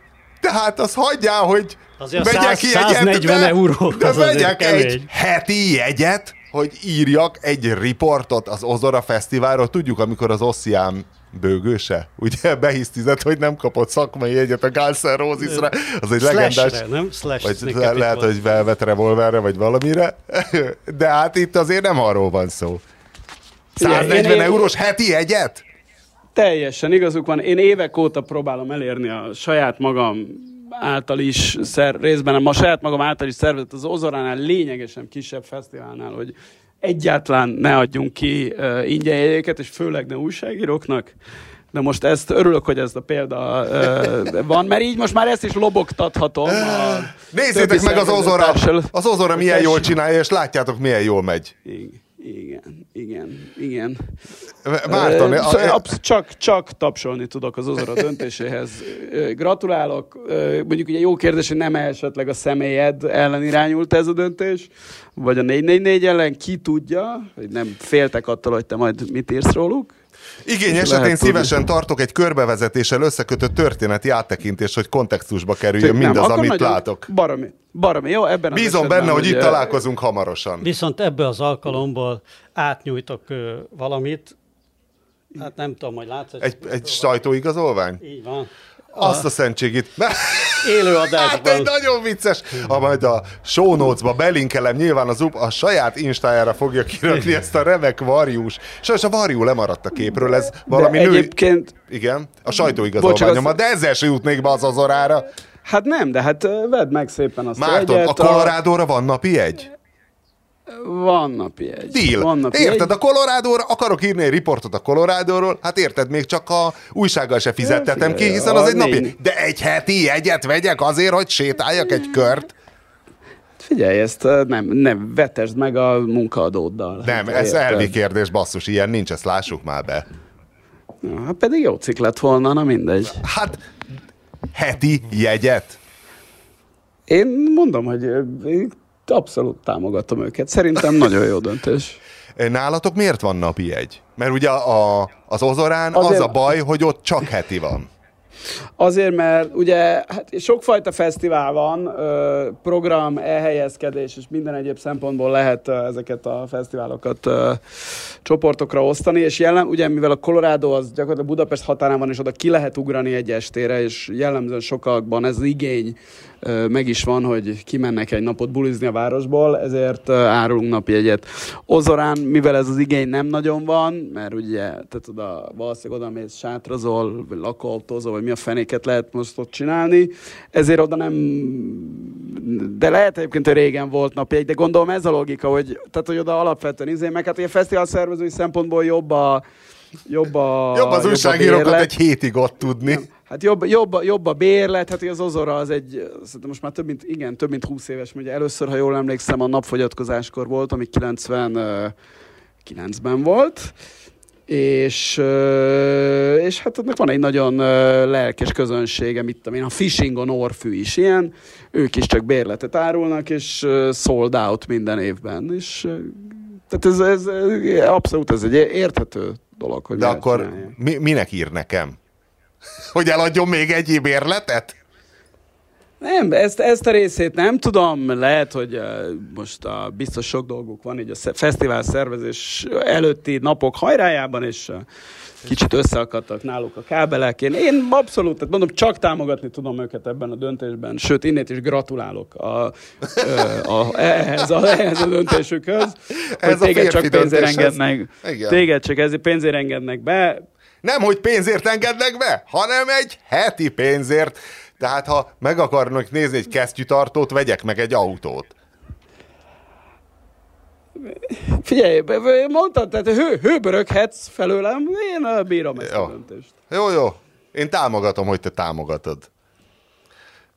Tehát az hagyjál, hogy Azért a vegyek 100 jegyet, 140 de, euró, de az azért vegyek kemény. egy heti jegyet, hogy írjak egy riportot az Ozora Fesztiválról. Tudjuk, amikor az Ossian bőgőse, ugye behisztizett, hogy nem kapott szakmai jegyet a Guns N'. Az egy legendás... Slash-re, nem? Slash Vagy le- lehet, volt. hogy Velvet Revolverre, vagy valamire. De hát itt azért nem arról van szó. Ugye, 140 én- eurós heti jegyet? Teljesen igazuk van. Én évek óta próbálom elérni a saját magam által is, szer, részben a saját magam által is szervezett az Ozoránál lényegesen kisebb fesztiválnál, hogy egyáltalán ne adjunk ki uh, ingyen jegyeket, és főleg ne újságíróknak. De most ezt örülök, hogy ez a példa uh, van, mert így most már ezt is lobogtathatom. Nézzétek meg az Ozora, az Ozora milyen jól csinálja, és látjátok, milyen jól megy. Igen, igen, igen, igen. Márton, Ö, a- szóval csak, csak tapsolni tudok az Ozora döntéséhez. Gratulálok. Mondjuk ugye jó kérdés, hogy nem esetleg a személyed ellen irányult ez a döntés, vagy a 444 ellen, ki tudja, hogy nem féltek attól, hogy te majd mit írsz róluk. Igény esetén tudni. szívesen tartok egy körbevezetéssel összekötött történeti áttekintést, hogy kontextusba kerüljön mindaz, akkor amit látok. Baromi, baromi, jó, ebben Bízom benne, hogy itt találkozunk hamarosan. Viszont ebből az alkalomból átnyújtok ö, valamit, hát nem tudom, hogy látsz. Egy, egy sajtóigazolvány? Így van. Azt a szentségit. Élő Hát egy nagyon vicces. Ha majd a show notes-ba belinkelem, nyilván az UP a saját instájára fogja kirakni ezt a remek varjús. Sajnos a varjú lemaradt a képről, ez valami de nő... egyébként, Igen, a sajtóigazolványomat, de ezzel se jutnék be az azorára. hát nem, de hát vedd meg szépen azt Márton, egyet, a Colorado-ra van napi egy? Van napi egy. Deal. Van napi érted, egy. a Colorado-ra akarok írni egy riportot a Colorado-ról, hát érted, még csak a újsággal se fizettetem ki, hiszen az egy napi. De egy heti jegyet vegyek azért, hogy sétáljak egy kört? Figyelj, ezt ö, nem, nem vetesd meg a munkaadóddal. Nem, Hát, ez elvi kérdés, basszus, ilyen nincs, ezt lássuk már be. Ja, hát pedig jó cikk lett volna, na mindegy. Hát heti jegyet? Én mondom, hogy én abszolút támogatom őket. Szerintem nagyon jó döntés. Nálatok miért van napi jegy? Mert ugye a, az Ozorán Azért- az a baj, hogy ott csak heti van. Azért, mert ugye hát sokfajta fesztivál van, program, elhelyezkedés és minden egyéb szempontból lehet ezeket a fesztiválokat csoportokra osztani, és jellem, ugye mivel a Colorado az gyakorlatilag Budapest határán van, és oda ki lehet ugrani egy estére, és jellemzően sokakban ez igény meg is van, hogy kimennek egy napot bulizni a városból, ezért árulunk napi egyet. Ozorán, mivel ez az igény nem nagyon van, mert ugye, tehát oda valószínűleg oda mész sátrazol, vagy vagy mi a fenéket lehet most ott csinálni, ezért oda nem, de lehet egyébként, hogy régen volt napi egy, de gondolom ez a logika, hogy, tehát, hogy oda alapvetően izé, meg hát ugye fesztivál szervezői szempontból jobb a, jobb a, Jobb az a újságírókat egy hétig ott tudni. Hát jobb, jobb, jobb a bérlet, hát az Ozora az egy, szerintem most már több mint, igen, több mint 20 éves, ugye először, ha jól emlékszem, a napfogyatkozáskor volt, ami 99-ben volt, és, és hát ennek van egy nagyon lelkes közönsége, mit tudom én, a Fishingon Orfű is ilyen, ők is csak bérletet árulnak, és sold out minden évben, és tehát ez, ez, ez abszolút ez egy érthető dolog, hogy De akkor csinálják. mi, minek ír nekem? Hogy eladjon még egy bérletet? Nem, ezt, ezt a részét nem tudom, lehet, hogy most uh, biztos sok dolguk van így a fesztivál szervezés előtti napok hajrájában, és kicsit összeakadtak náluk a kábelek. Én, én abszolút, tehát mondom, csak támogatni tudom őket ebben a döntésben, sőt, innét is gratulálok a, ö, a, ehhez, a, ehhez a döntésükhöz, hogy Ez a téged csak pénzért engednek, Igen. téged csak ezért pénzért engednek be, Nem, hogy pénzért engednek be, hanem egy heti pénzért. Tehát ha meg akarnak nézni egy kesztyűtartót, vegyek meg egy autót. Figyelj, mondtad, tehát hő, hőböröghetsz felőlem, én bírom ezt Jó. a döntést. Jó, jó. Én támogatom, hogy te támogatod.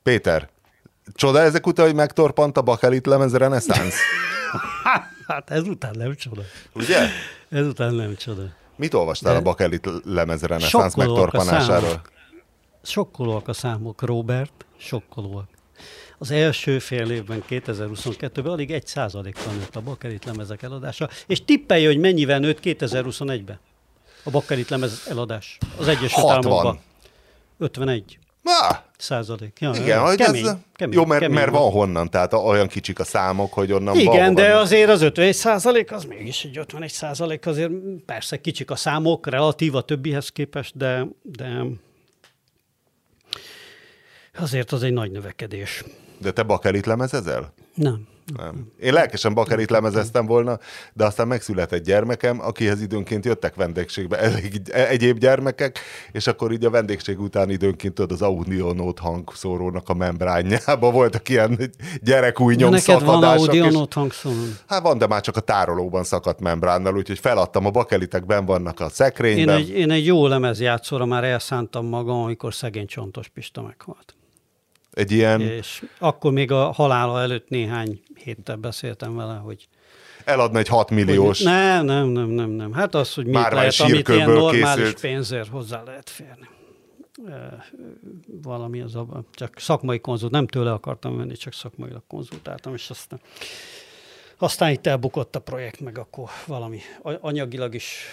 Péter, csoda ezek után, hogy megtorpant a bakelit lemez reneszánsz? Hát ezután nem csoda. Ugye? Ezután nem csoda. Mit olvastál De- a bakelit lemez reneszánsz a megtorpanásáról? számok. Sokkolóak a számok, Robert, sokkolóak. Az első fél évben, 2022-ben alig egy százalékkal nőtt a bakelit lemezek eladása, és tippelje, hogy mennyivel nőtt 2021-ben a bakelit lemez eladás az Egyesült 60. Államokban. 51 Ah, százalék. Ja, igen, hogy kemény, ez... kemény, Jó, mert, kemény mert volt. van honnan, tehát olyan kicsik a számok, hogy onnan Igen, de nő. azért az 51 százalék, az mégis egy 51 százalék, azért persze kicsik a számok, relatív a többihez képest, de, de azért az egy nagy növekedés. De te bakelit lemezezel? Nem, Nem. Én lelkesen Bakarit lemezeztem volna, de aztán megszületett gyermekem, akihez időnként jöttek vendégségbe elég, egyéb gyermekek, és akkor így a vendégség után időnként tudod, az audio note hangszórónak a membránjába voltak ilyen gyerekúj De neked van nyomszakadások. és- hangszóró? Hát van, de már csak a tárolóban szakadt membránnal, úgyhogy feladtam, a bakelitek ben vannak a Én szekrényben. egy, én egy jó lemezjátszóra már elszántam magam, amikor szegény Csontos Pista meghalt. Egy ilyen És akkor még a halála előtt néhány héttel beszéltem vele, hogy eladna egy 6 milliós. Hogy nem, nem, nem, nem, nem. Hát az, hogy mit Márvány lehet, amit ilyen normális készült. pénzért hozzá lehet férni. E, Valami az a, csak szakmai konzult, nem tőle akartam venni, csak szakmailag konzultáltam, és aztán aztán itt elbukott a projekt, meg akkor valami anyagilag is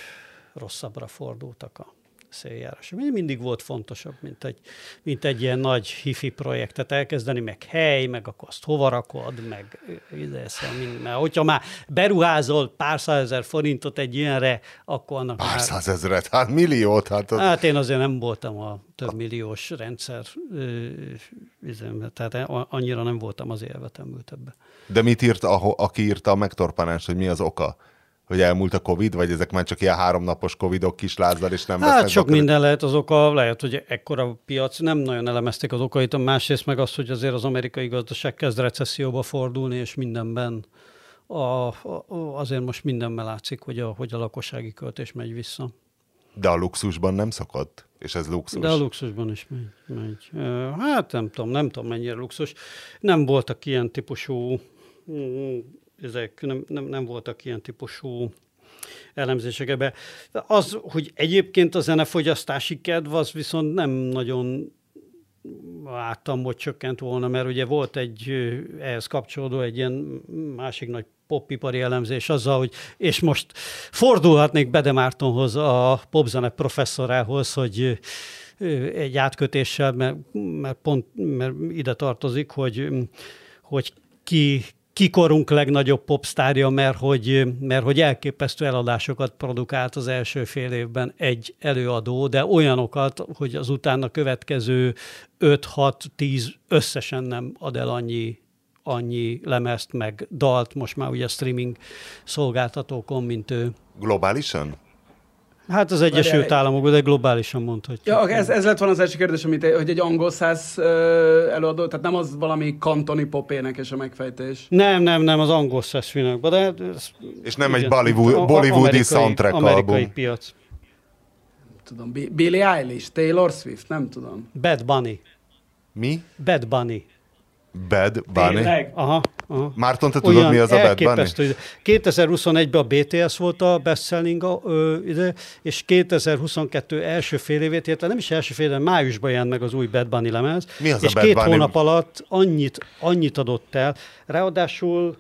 rosszabbra fordultak a széljárás. Mi- Mindig volt fontosabb, mint egy, mint egy ilyen nagy hifi projektet elkezdeni, meg hely, meg akkor azt hova rakod, meg ide, mind, mert hogyha már beruházol pár százezer forintot egy ilyenre, akkor annak Pár már... százezret, hát milliót, hát az... Hát én azért nem voltam a több milliós rendszer, ö, üzemben, tehát annyira nem voltam az élvetemült ebbe. De mit írt, a, aki írta a megtorpanást, hogy mi az oka? Hogy elmúlt a Covid, vagy ezek már csak ilyen háromnapos Covidok kislázzal, és nem Hát sok minden lehet az oka, lehet, hogy ekkora piac, nem nagyon elemezték az okait, a másrészt meg az, hogy azért az amerikai gazdaság kezd recesszióba fordulni, és mindenben a, a, azért most mindenben látszik, hogy a, hogy a lakossági költés megy vissza. De a luxusban nem szokott, és ez luxus. De a luxusban is megy. megy. Hát nem tudom, nem tudom mennyire luxus. Nem voltak ilyen típusú, mm, ezek nem, nem, nem voltak ilyen típusú elemzések ebbe. Az, hogy egyébként a zenefogyasztási kedv, az viszont nem nagyon láttam, hogy csökkent volna, mert ugye volt egy ehhez kapcsolódó egy ilyen másik nagy popipari elemzés azzal, hogy és most fordulhatnék Bede Mártonhoz, a popzene professzorához, hogy egy átkötéssel, mert, mert pont mert ide tartozik, hogy, hogy ki, kikorunk legnagyobb popstárja, mert hogy, mert hogy elképesztő eladásokat produkált az első fél évben egy előadó, de olyanokat, hogy az utána következő 5-6-10 összesen nem ad el annyi annyi lemezt, meg dalt, most már ugye streaming szolgáltatókon, mint ő. Globálisan? Hát az Egyesült. Államokban, de globálisan mondhatjuk. Ja, ez, ez lett volna az első kérdés, amit, hogy egy angol száz előadó, tehát nem az valami kantoni pop énekes a megfejtés. Nem, nem, nem, az angol szeszvinakban, de... Ez, És nem egy igen. Bollywood- A- a- bollywoodi amerikai- soundtrack amerikai album. piac. Tudom, Bi- Billie Eilish, Taylor Swift, nem tudom. Bad Bunny. Mi? Bad Bunny. Bad Bunny? Tényleg? Aha, aha. Márton, te tudod, mi az a Bad Bunny? elképesztő. 2021-ben a BTS volt a bestselling a, ö, ide, és 2022 első fél évét, illetve nem is első fél évben, májusban jelent meg az új Bad Bunny lemez. Mi az a és Bad két Bunny? hónap alatt annyit, annyit adott el. Ráadásul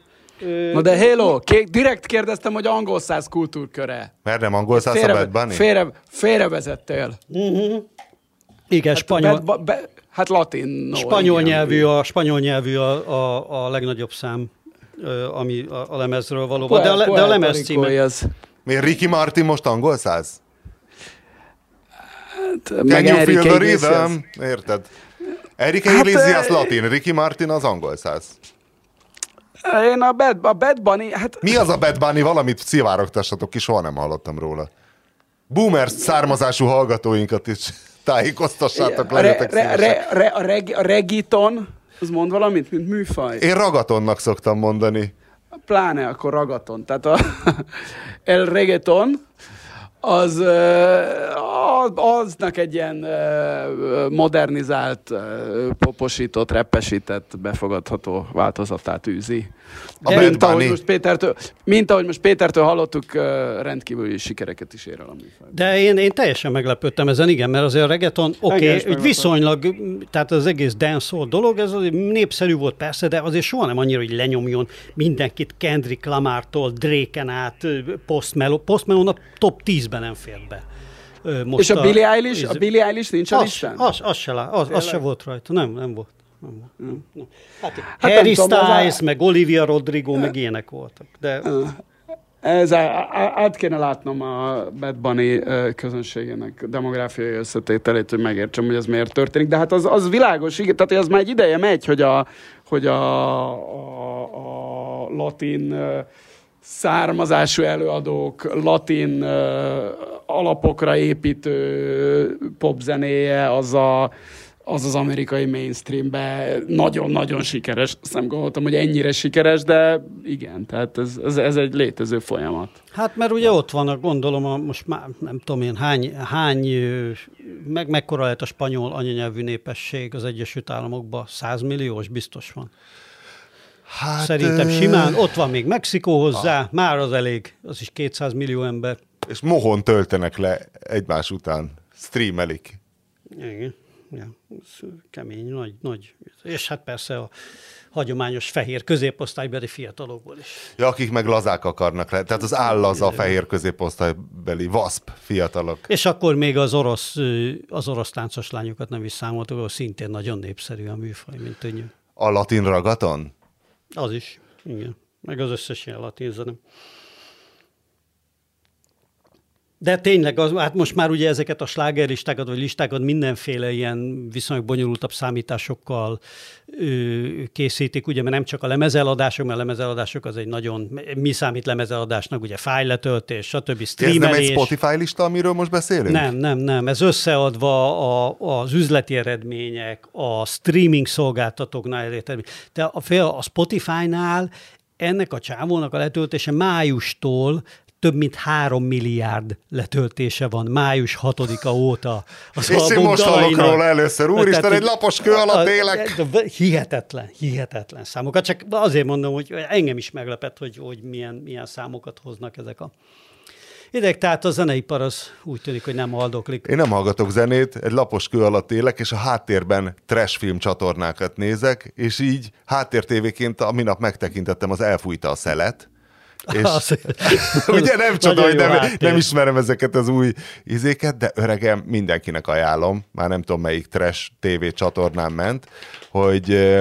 Na de hello, ké- direkt kérdeztem, hogy angol száz kultúrköre. Mert nem angol száz a Bad Bunny? félre, félrevezettél. Igen, spanyol, Bad, ba, be, hát latin. Spanyol igen. nyelvű, a, spanyol nyelvű a, a, a legnagyobb szám, ami a, a lemezről valóban. De a, le, de a lemez címe. az. Miért Ricky Martin most angol száz? Meg Can you feel Enrique the Iglesias. rhythm? Érted? Enrique Hát, Iglesias latin, Ricky Martin az angol száz. Én a Bad, a Bad Bunny, hát Mi az a Bad Bunny? Valamit szivárogtassatok ki, soha nem hallottam róla. Boomers származású hallgatóinkat is tájékoztassátok, legyetek re, re, re, a, reg, a regiton, az mond valamit, mint műfaj? Én ragatonnak szoktam mondani. Pláne akkor ragaton. Tehát a el reggaeton, az, aznak egy ilyen modernizált, poposított, reppesített, befogadható változatát űzi. A De mint, ahogy most Pétertől, mint ahogy most Pétertől hallottuk, rendkívüli sikereket is ér el a műfaj. De én, én teljesen meglepődtem ezen, igen, mert azért a reggaeton, oké, okay, viszonylag, tehát az egész dancehall dolog, ez azért népszerű volt persze, de azért soha nem annyira, hogy lenyomjon mindenkit Kendrick Lamar-tól, Drake-en át, Post Malone. Post Malone a top 10-ben nem fér be. Most És a Billie Eilish, a Billie Eilish nincs a az, listán? az, az, se, lá- az, az se volt rajta, nem, nem volt. Nem volt. Nem, nem. Hát, Hát Harry az Styles, a- meg Olivia Rodrigo, meg ilyenek voltak. De Ez át kéne látnom a Bad Bunny közönségének demográfiai összetételét, hogy megértsem, hogy ez miért történik. De hát az, az világos, igen, tehát az már egy ideje megy, hogy a, hogy a, a, a latin származású előadók, latin alapokra építő popzenéje, az a az az amerikai mainstreamben nagyon-nagyon sikeres. Azt nem gondoltam, hogy ennyire sikeres, de igen, tehát ez, ez, ez egy létező folyamat. Hát mert ugye ott vannak, gondolom, a, most már nem tudom én, hány, hány meg, mekkora lehet a spanyol anyanyelvű népesség az Egyesült Államokban? 100 milliós biztos van. Hát, Szerintem simán. Ott van még Mexikó hozzá, már az elég, az is 200 millió ember. És mohon töltenek le egymás után. Streamelik. Igen. Ja, ez kemény, nagy, nagy. És hát persze a hagyományos fehér középosztálybeli fiatalokból is. Ja, akik meg lazák akarnak le. Tehát az állaza fehér középosztálybeli vaszp fiatalok. És akkor még az orosz, az orosz táncos lányokat nem is számoltuk, szintén nagyon népszerű a műfaj, mint tudjuk. A latin ragaton? Az is, igen. Meg az összes ilyen latin zene. De tényleg, az, hát most már ugye ezeket a slágerlistákat, vagy listákat mindenféle ilyen viszonylag bonyolultabb számításokkal ö, készítik, ugye, mert nem csak a lemezeladások, mert a lemezeladások az egy nagyon, mi számít lemezeladásnak, ugye fájletöltés, stb. Ez nem egy streamelés. Spotify lista, amiről most beszélünk? Nem, nem, nem. Ez összeadva a, az üzleti eredmények, a streaming szolgáltatóknál elért eredmények. De a, a Spotify-nál ennek a csávónak a letöltése májustól több mint három milliárd letöltése van május 6-a óta. Az És én most hallok róla először. Úristen, Tehát, egy lapos kő alatt élek. Hihetetlen, hihetetlen számokat. Csak azért mondom, hogy engem is meglepett, hogy, hogy milyen, milyen számokat hoznak ezek a ideg. Tehát a zeneipar az úgy tűnik, hogy nem haldoklik. Én nem hallgatok zenét, egy lapos kő alatt élek, és a háttérben trash film csatornákat nézek, és így háttértévéként a minap megtekintettem az Elfújta a szelet, és Az- ugye nem csoda, hogy nem, nem ismerem ezeket az új izéket, de öregem, mindenkinek ajánlom, már nem tudom melyik trash TV csatornán ment, hogy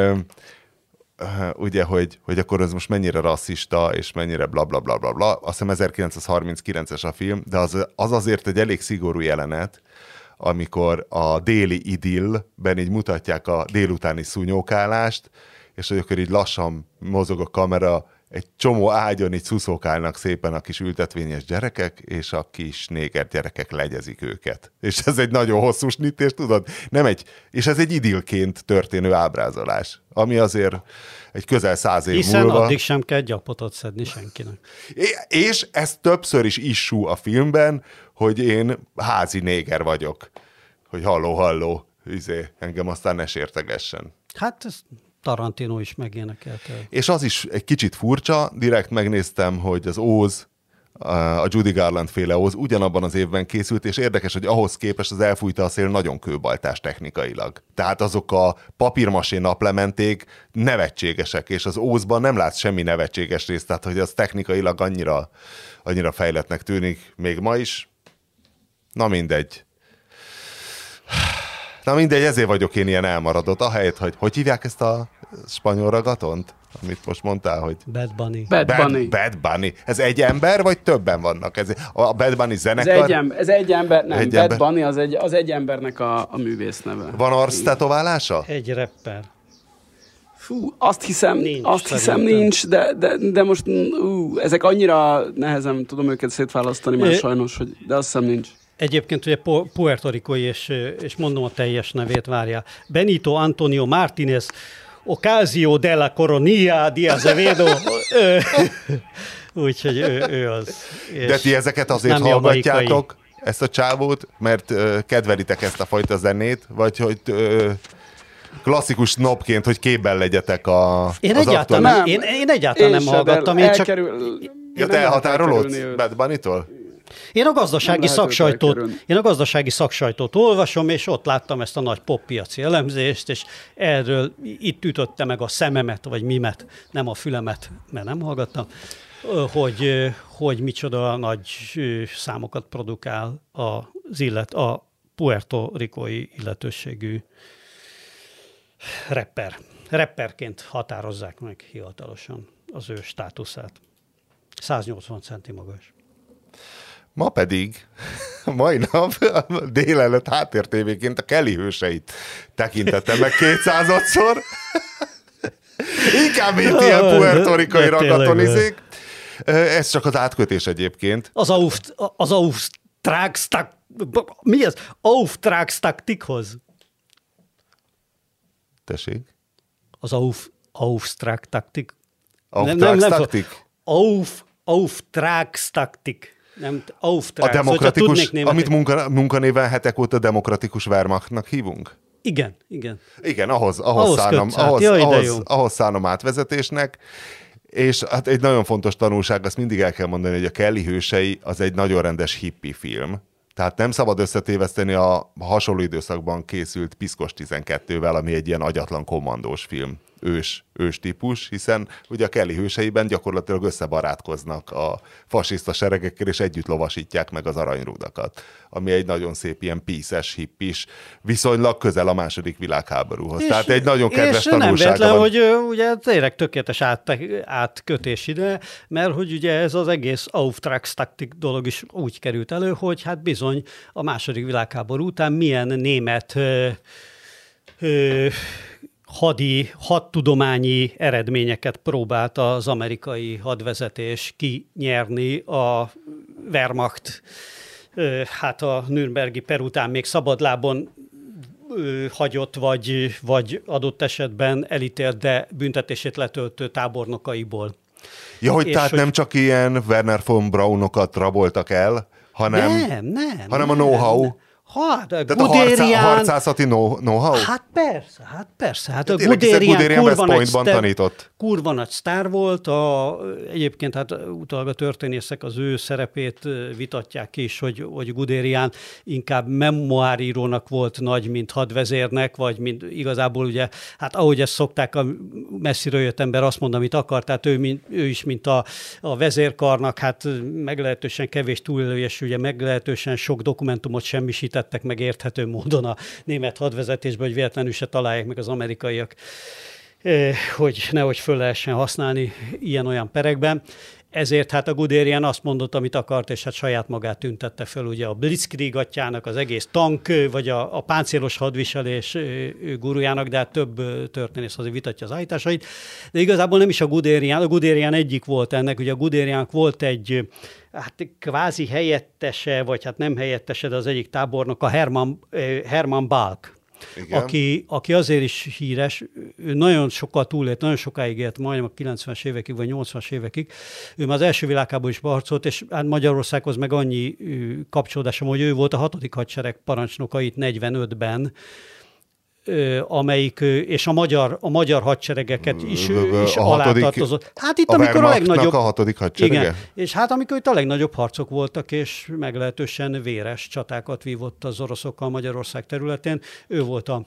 ugye, hogy, hogy akkor ez most mennyire rasszista, és mennyire bla bla bla bla bla. Azt hiszem 1939-es a film, de az, az azért egy elég szigorú jelenet, amikor a déli idillben így mutatják a délutáni szúnyókálást, és hogy akkor így lassan mozog a kamera, egy csomó ágyon így szuszókálnak szépen a kis ültetvényes gyerekek, és a kis néger gyerekek legyezik őket. És ez egy nagyon hosszú snit, és tudod, nem egy, és ez egy idillként történő ábrázolás, ami azért egy közel száz év Hiszen múlva. addig sem kell gyapotot szedni senkinek. És ez többször is issú a filmben, hogy én házi néger vagyok. Hogy halló, halló, izé, engem aztán ne sértegessen. Hát ez Tarantino is megénekelte. És az is egy kicsit furcsa, direkt megnéztem, hogy az Óz, a Judy Garland féle Óz ugyanabban az évben készült, és érdekes, hogy ahhoz képest az elfújta a szél nagyon kőbaltás technikailag. Tehát azok a papírmasé naplementék nevetségesek, és az Ózban nem látsz semmi nevetséges részt, tehát hogy az technikailag annyira, annyira fejletnek tűnik még ma is. Na mindegy. Na mindegy, ezért vagyok én ilyen elmaradott, ahelyett, hogy hogy hívják ezt a spanyol ragatont, amit most mondtál, hogy Bad Bunny. Bad, Bunny. Bad Bunny. Ez egy ember, vagy többen vannak? Ez, a Bad Bunny Ez zenekar? egy, em- ez egy ember, nem, Egy Bad ember. Bunny az egy, az egy embernek a, a művész neve. Van arc tetoválása? Egy rapper. Fú, azt hiszem, Nincs, azt hiszem szerintem. nincs, de, de, de most ú, ezek annyira nehezen tudom őket szétválasztani már Ö- sajnos, hogy, de azt hiszem nincs. Egyébként ugye po- Puerto Ricoi, és, és mondom a teljes nevét, várja. Benito Antonio Martínez Ocasio de la Coronilla de Azevedo. Ö, Úgyhogy ő, ő az. És De ti ezeket azért nem jamaikai. hallgatjátok, ezt a csávót, mert ö, kedvelitek ezt a fajta zenét, vagy hogy ö, klasszikus snobként, hogy képben legyetek a, Én az egyáltalán, aktuális- nem, én, én egyáltalán nem se, de hallgattam, én csak elkerül, Ja, nem te elhatárolódsz. Bad Bunny-tól? Én a gazdasági szaksajtót, én a gazdasági szaksajtót olvasom, és ott láttam ezt a nagy poppiaci elemzést, és erről itt ütötte meg a szememet, vagy mimet, nem a fülemet, mert nem hallgattam, hogy, hogy micsoda nagy számokat produkál az illet, a Puerto Ricoi illetőségű rapper. Rapperként határozzák meg hivatalosan az ő státuszát. 180 centi magas. Ma pedig, mai nap délelőtt háttértévéként a Kelly hőseit tekintettem meg 200-szor. Inkább itt ilyen puertorikai ragatonizék. Ez csak az átkötés egyébként. Az Auf, az Auftragstak, mi ez? Auftragstaktikhoz. Tessék. Az Auf, Auftragtaktik. Auftragstaktik? Auf, Auftragstaktik. Nem, A Auftrag. demokratikus, Szóval, amit munka, munkanéven hetek óta demokratikus Wehrmachtnak hívunk? Igen, igen. Igen, ahhoz, ahhoz, Ahhoz szánom, kötsz ahhoz, Ja, ide ahhoz, ahhoz szánom átvezetésnek. És hát egy nagyon fontos tanulság, azt mindig el kell mondani, hogy a Kelly hősei az egy nagyon rendes hippi film. Tehát nem szabad összetéveszteni a hasonló időszakban készült Piszkos 12-vel, ami egy ilyen agyatlan kommandós film, ős, ős típus, hiszen ugye a Kelly hőseiben gyakorlatilag összebarátkoznak a fasiszta seregekkel, és együtt lovasítják meg az aranyrudakat, ami egy nagyon szép ilyen píszes, hippis, viszonylag közel a második világháborúhoz. Tehát egy nagyon kedves és nem tanulsága véletlen, van. hogy ugye tényleg tökéletes át, átkötés ide, mert hogy ugye ez az egész Auftragstaktik dolog is úgy került elő, hogy hát bizony a második világháború után milyen német ö, ö, hadi, hadtudományi eredményeket próbált az amerikai hadvezetés kinyerni a Wehrmacht hát a Nürnbergi per után még szabadlábon hagyott, vagy, vagy adott esetben elítélt, de büntetését letöltő tábornokaiból. Ja, hogy és tehát hogy- nem csak ilyen Werner von Braunokat raboltak el, hanem, nem, nem. hanem a nem, know-how. nem. Hát, Tehát a harcá, Guderian... harcászati know- know-how? Hát persze, hát persze. Hát a tényleg, Guderian, Guderian kurva nagy sztár- tanított. Kurva nagy sztár volt, a, egyébként hát utalva a történészek az ő szerepét vitatják is, hogy, hogy Guderian inkább memoárírónak volt nagy, mint hadvezérnek, vagy mint igazából ugye, hát ahogy ezt szokták, a messziről jött ember azt mond, amit akar, tehát ő, mint, ő is, mint a, a vezérkarnak, hát meglehetősen kevés túlélő, és ugye meglehetősen sok dokumentumot semmisítettek meg érthető módon a német hadvezetésben, hogy véletlenül se találják meg az amerikaiak, eh, hogy nehogy föl lehessen használni ilyen-olyan perekben. Ezért hát a Guderian azt mondott, amit akart, és hát saját magát tüntette föl ugye a Blitzkrieg atyának, az egész tank, vagy a, a páncélos hadviselés gurujának, de hát több történész azért vitatja az állításait. De igazából nem is a Guderian, a Guderian egyik volt ennek, ugye a Guderiannak volt egy hát kvázi helyettese, vagy hát nem helyettese, de az egyik tábornok, a Herman, Herman Balk. Igen. Aki, aki azért is híres, ő nagyon sokat túlélt, nagyon sokáig élt, majdnem a 90-es évekig, vagy 80-as évekig. Ő már az első világháború is harcolt, és hát Magyarországhoz meg annyi kapcsolódásom, hogy ő volt a hatodik hadsereg parancsnoka itt 45-ben, ö, amelyik, és a magyar, a magyar hadseregeket is, ö, is A hatodik- alátartozott. Hát itt, a amikor a legnagyobb... a hatodik hadserege? Igen, és hát amikor itt a legnagyobb harcok voltak, és meglehetősen véres csatákat vívott az oroszokkal Magyarország területén, ő volt a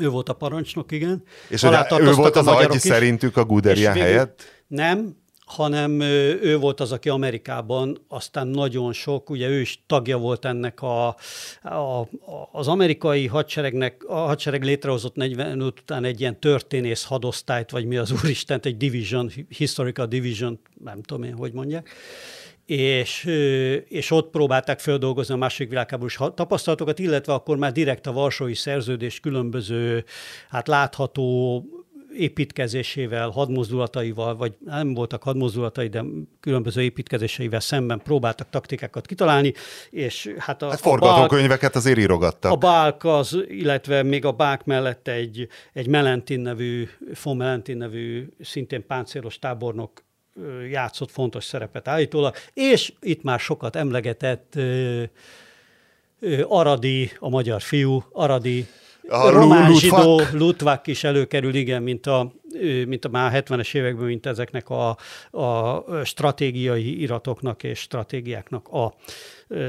ő volt a parancsnok, igen. És ő volt az agyi is. szerintük a Guderian végül- helyett? Nem, hanem ő volt az, aki Amerikában aztán nagyon sok, ugye ő is tagja volt ennek a, a, az amerikai hadseregnek, a hadsereg létrehozott 45 után egy ilyen történész hadosztályt, vagy mi az úristent, egy division, historical division, nem tudom én, hogy mondják, és, és ott próbálták földolgozni a második világháborús tapasztalatokat, illetve akkor már direkt a Varsói Szerződés különböző, hát látható építkezésével, hadmozdulataival, vagy nem voltak hadmozdulatai, de különböző építkezéseivel szemben próbáltak taktikákat kitalálni, és hát a, Hát forgatókönyveket azért írogattak. a Bálk az, illetve még a Bálk mellett egy, egy Melentin nevű, von Melentin nevű, szintén páncélos tábornok játszott fontos szerepet állítólag, és itt már sokat emlegetett Aradi, a magyar fiú, Aradi, A román zsidó. Lutvák is előkerül, igen, mint a, mint a már 70-es években, mint ezeknek a, a stratégiai iratoknak és stratégiáknak a,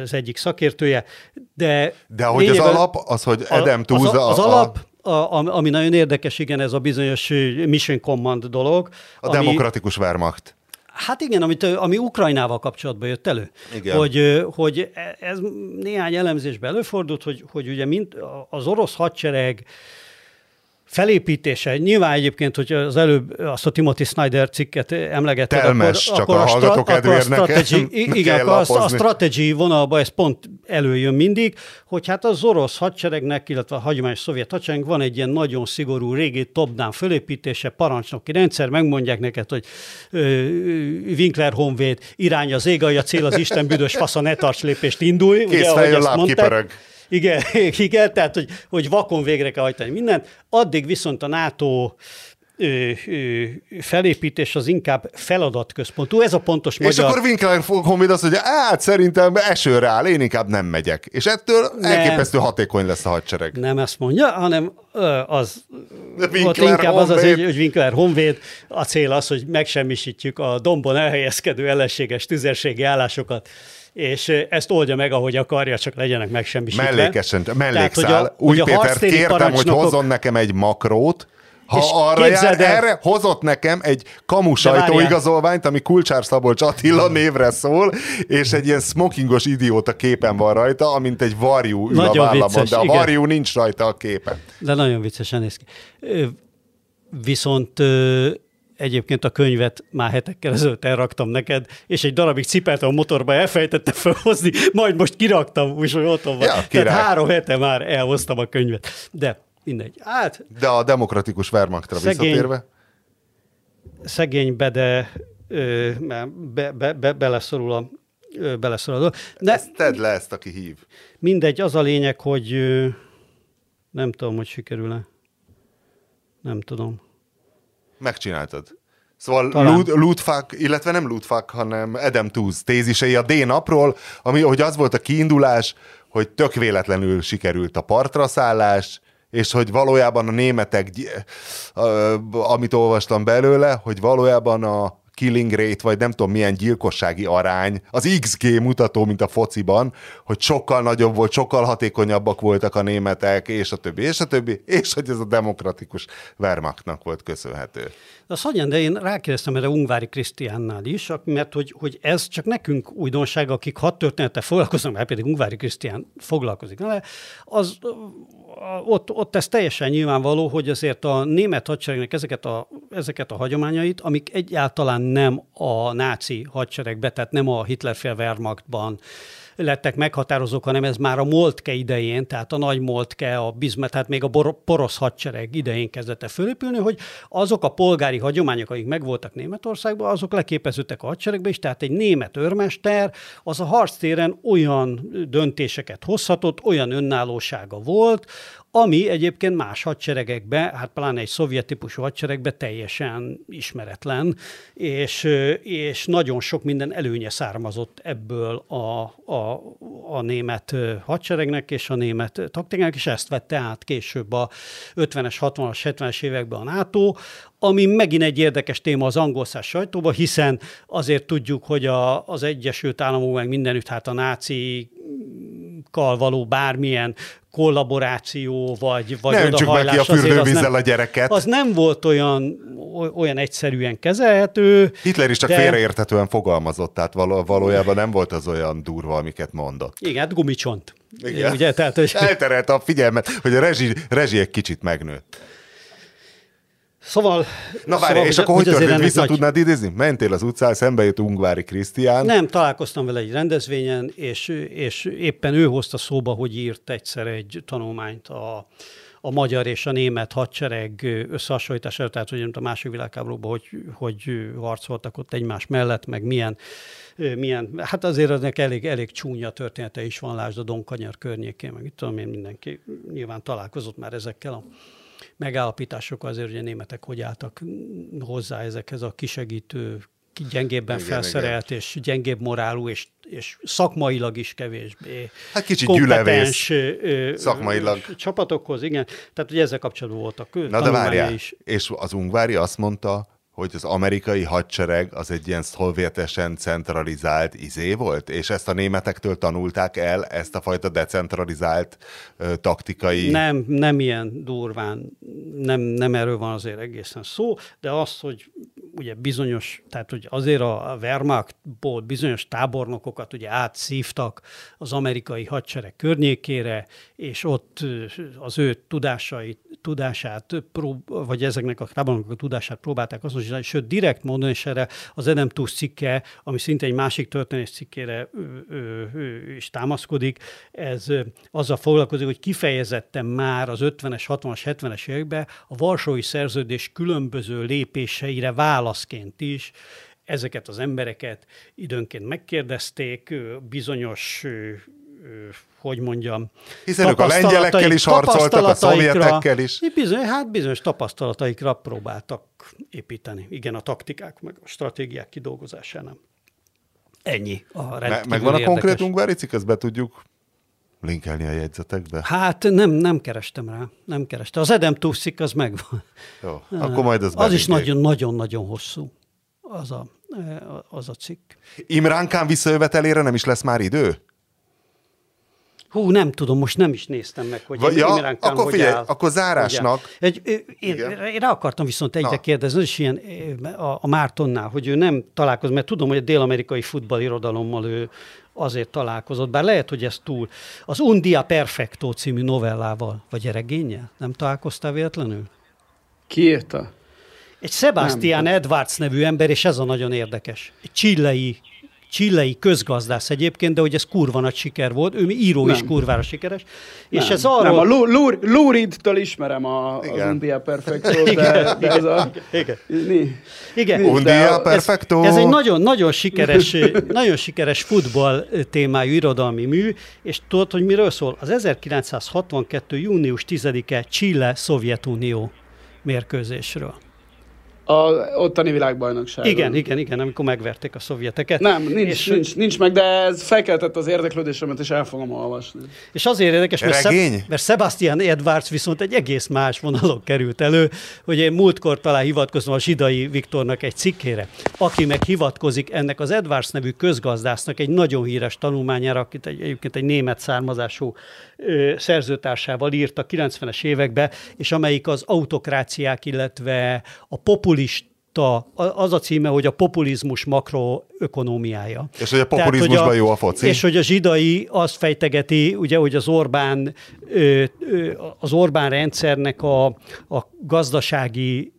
az egyik szakértője. De, De hogy az alap, az, hogy Edem az, Túza... a- az a- alap, a, ami nagyon érdekes, igen, ez a bizonyos Mission Command dolog. A ami, demokratikus Wehrmacht. Hát igen, amit, ami Ukrajnával kapcsolatban jött elő. Igen. Hogy, hogy e- ez néhány elemzésben előfordult, hogy, hogy ugye mint az orosz hadsereg felépítése. Nyilván egyébként, hogy az előbb azt a Timothy Snyder cikket emlegetted, Telmes, akkor, csak akkor a hallgatók stra- akkor a strategy, igen, akkor a, a strategy vonalba ez pont előjön mindig, hogy hát az orosz hadseregnek, illetve a hagyományos szovjet hadseregnek van egy ilyen nagyon szigorú régi top-down fölépítése, parancsnoki rendszer, megmondják neked, hogy ö, Winkler Honvéd irány az ég, a cél az Isten büdös fasza, ne tarts lépést, indulj. Kész ahogy fejjel ezt mondták. Igen, igen, tehát, hogy, hogy vakon végre kell hajtani mindent. Addig viszont a NATO felépítés az inkább feladatközpontú. Ez a pontos És magyar... akkor Winkler Honvéd azt mondja, hát szerintem esőre áll, én inkább nem megyek. És ettől Nem. elképesztő hatékony lesz a hadsereg. Nem ezt mondja, hanem az, De ott Winkler inkább az, az Honvéd. hogy, hogy Winkler Honvéd, a cél az, hogy megsemmisítjük a dombon elhelyezkedő ellenséges tüzérségi állásokat, és ezt oldja meg, ahogy akarja, csak legyenek megsemmisítve. Mellékesen, Tehát, mellékszál. hogy a- Új hogy a harctéri kértem, hogy hozzon nekem egy makrót, ha És arra jár, képzeld el- erre hozott nekem egy kamu sajtóigazolványt, ami Kulcsár Szabolcs Attila névre szól, és egy ilyen smokingos idióta képen van rajta, amint egy varjú ül Nagyon a vállamon, vicces, de a igen. varjú nincs rajta a képen. De nagyon viccesen néz ki. Viszont egyébként a könyvet már hetekkel ezelőtt elraktam neked, és egy darabig cipeltem a motorba, elfejtettem felhozni, majd most kiraktam, úgyhogy otthon van. Ja, Tehát három hete már elhoztam a könyvet. De mindegy. Hát De a demokratikus Wehrmachtra Szegény- visszatérve, szegény Bede ö, be, be, be, beleszorul a ö, beleszorul a dolog. De ezt tedd le ezt, aki hív. mindegy, az a lényeg, hogy ö, nem tudom, hogy sikerül-e. Nem tudom. Megcsináltad. Szóval Talán. Ludfak, illetve nem Ludfak, hanem Adam Tooze tézisei a D-napról, ami, hogy az volt a kiindulás, hogy tök véletlenül sikerült a partra szállás, és hogy valójában a németek, amit olvastam belőle, hogy valójában a killing rate, vagy nem tudom milyen gyilkossági arány, az XG mutató, mint a fociban, hogy sokkal nagyobb volt, sokkal hatékonyabbak voltak a németek, és a többi, és a többi, és hogy ez a demokratikus Wehrmachtnak volt köszönhető. De azt hagyján, de én rákérdeztem erre Ungvári Krisztiánnál is, mert hogy, hogy ez csak nekünk újdonság, akik hat történettel foglalkoznak, mert pedig Ungvári Krisztián foglalkozik vele, az ott, ott ez teljesen nyilvánvaló, hogy azért a német hadseregnek ezeket a, ezeket a hagyományait, amik egyáltalán nem a náci hadseregbe, tehát nem a Hitlerfél Wehrmachtban lettek meghatározók, hanem ez már a Moltke idején, tehát a nagy Moltke, a Bismarck, tehát még a bor- porosz hadsereg idején kezdett fölépülni, hogy azok a polgári hagyományok, amik megvoltak Németországban, azok leképeződtek a hadseregbe is, tehát egy német őrmester az a harctéren olyan döntéseket hozhatott, olyan önállósága volt, ami egyébként más hadseregekbe, hát pláne egy szovjet típusú hadseregbe teljesen ismeretlen, és, és nagyon sok minden előnye származott ebből a, a, a német hadseregnek és a német taktikának, és ezt vette át később a 50-es, 60-as, 70-es években a NATO, ami megint egy érdekes téma az angol száz sajtóban, hiszen azért tudjuk, hogy a, az Egyesült Államok meg mindenütt, hát a náci kal való bármilyen kollaboráció, vagy, vagy Ne ki odahajlás, a azért az fürdővízzel nem, a gyereket. Az nem volt olyan, olyan egyszerűen kezelhető. Hitler is csak de- félreértetően fogalmazott, tehát való, valójában nem volt az olyan durva, amiket mondott. Igen, hát gumicsont. Igen. Ugye, tehát, hogy... Elterelte a figyelmet, hogy a rezsi, rezsi egy kicsit megnőtt. Szóval... Na várj, szóval, és akkor hogy azért történt? Vissza nagy- tudnád idézni? Mentél az utcán, szembe jött Ungvári Krisztián. Nem, találkoztam vele egy rendezvényen, és, és éppen ő hozta szóba, hogy írt egyszer egy tanulmányt a, a magyar és a német hadsereg összehasonlítására, tehát hogy a második világháborúban hogy, hogy harcoltak ott egymás mellett, meg milyen, milyen hát azért ennek elég, elég csúnya története is van, lásd a Donkanyar környékén, meg itt tudom én, mindenki nyilván találkozott már ezekkel a megállapításokkal azért, hogy a németek hogy álltak hozzá ezekhez a kisegítő, ki- gyengébben Igen, felszerelt és gyengébb morálú, és, és szakmailag is kevésbé Hát kicsit kompetens ö, szakmailag. csapatokhoz, igen. Tehát, hogy ezzel kapcsolatban voltak Na de várjál, is. és az Ungvári azt mondta, hogy az amerikai hadsereg az egy ilyen szovjetesen centralizált izé volt, és ezt a németektől tanulták el, ezt a fajta decentralizált ö, taktikai... Nem, nem ilyen durván, nem, nem erről van azért egészen szó, de az, hogy ugye bizonyos, tehát hogy azért a Wehrmachtból bizonyos tábornokokat ugye átszívtak az amerikai hadsereg környékére, és ott az ő tudásait tudását, prób- vagy ezeknek a tábornokok a tudását próbálták azonosítani, sőt, direkt módon, és erre az Edem Tusz cikke, ami szinte egy másik történés cikkére ö, is támaszkodik, ez azzal foglalkozik, hogy kifejezetten már az 50-es, 60-as, 70-es években a Varsói Szerződés különböző lépéseire válaszként is ezeket az embereket időnként megkérdezték, bizonyos, hogy mondjam, Hiszen ők a lengyelekkel is harcoltak, a szovjetekkel is. Bizony, hát bizonyos tapasztalataikra próbáltak építeni. Igen, a taktikák, meg a stratégiák kidolgozásánál. Ennyi. A rendkívül megvan a érdekes. konkrétunk, Verici, ezt be tudjuk linkelni a jegyzetekbe. Hát nem, nem kerestem rá, nem kerestem. Az Edem Tusszik az megvan. Jó, akkor majd az Az is nagyon-nagyon-nagyon hosszú, az a, az a cikk. Imrán Khan visszajövetelére nem is lesz már idő? Hú, nem tudom, most nem is néztem meg, hogy Vagy- ja, Khan akkor hogy figyelj, áll. akkor zárásnak- áll. Egy, én, Igen. én rá akartam viszont egyre Na. kérdezni, az is ilyen a, a Mártonnál, hogy ő nem találkozott, mert tudom, hogy a dél-amerikai futballirodalommal ő azért találkozott, bár lehet, hogy ez túl. Az Undia Perfecto című novellával, vagy regénye? Nem találkoztál véletlenül? Ki írta? Egy Sebastian Edwards nevű ember, és ez a nagyon érdekes. Egy csillai, csillai közgazdász egyébként, de hogy ez kurva nagy siker volt, ő író is Nem. kurvára sikeres. És nem, ez arról... Nem, a Lou, Lou, Reed-től ismerem a, az Igen. India Perfecto, de, de ez a... Igen. Igen. Undia ez- perfecto. Ez egy nagyon, nagyon sikeres, nagyon sikeres futball témájú irodalmi mű, és tudod, hogy miről szól? Az 1962. június 10-e Chile-Szovjetunió mérkőzésről. A ottani világbajnokság. Igen, igen, igen, amikor megverték a szovjeteket. Nem, nincs, és, nincs, nincs meg, de ez felkeltett az érdeklődésemet, és el fogom olvasni. És azért érdekes, mert, Regény? Szeb- mert Sebastian Edwards viszont egy egész más vonalon került elő, hogy én múltkor talán hivatkozom a Zsidai Viktornak egy cikkére, aki meg hivatkozik ennek az Edwards nevű közgazdásznak egy nagyon híres tanulmányára, akit egy, egyébként egy német származású ö, szerzőtársával írt a 90-es években, és amelyik az autokráciák, illetve a populista az a címe, hogy a populizmus makroökonómiája. És hogy a Tehát, populizmusban hogy jó a foci? És hogy a zsidai azt fejtegeti, ugye, hogy az Orbán, az Orbán rendszernek a, a gazdasági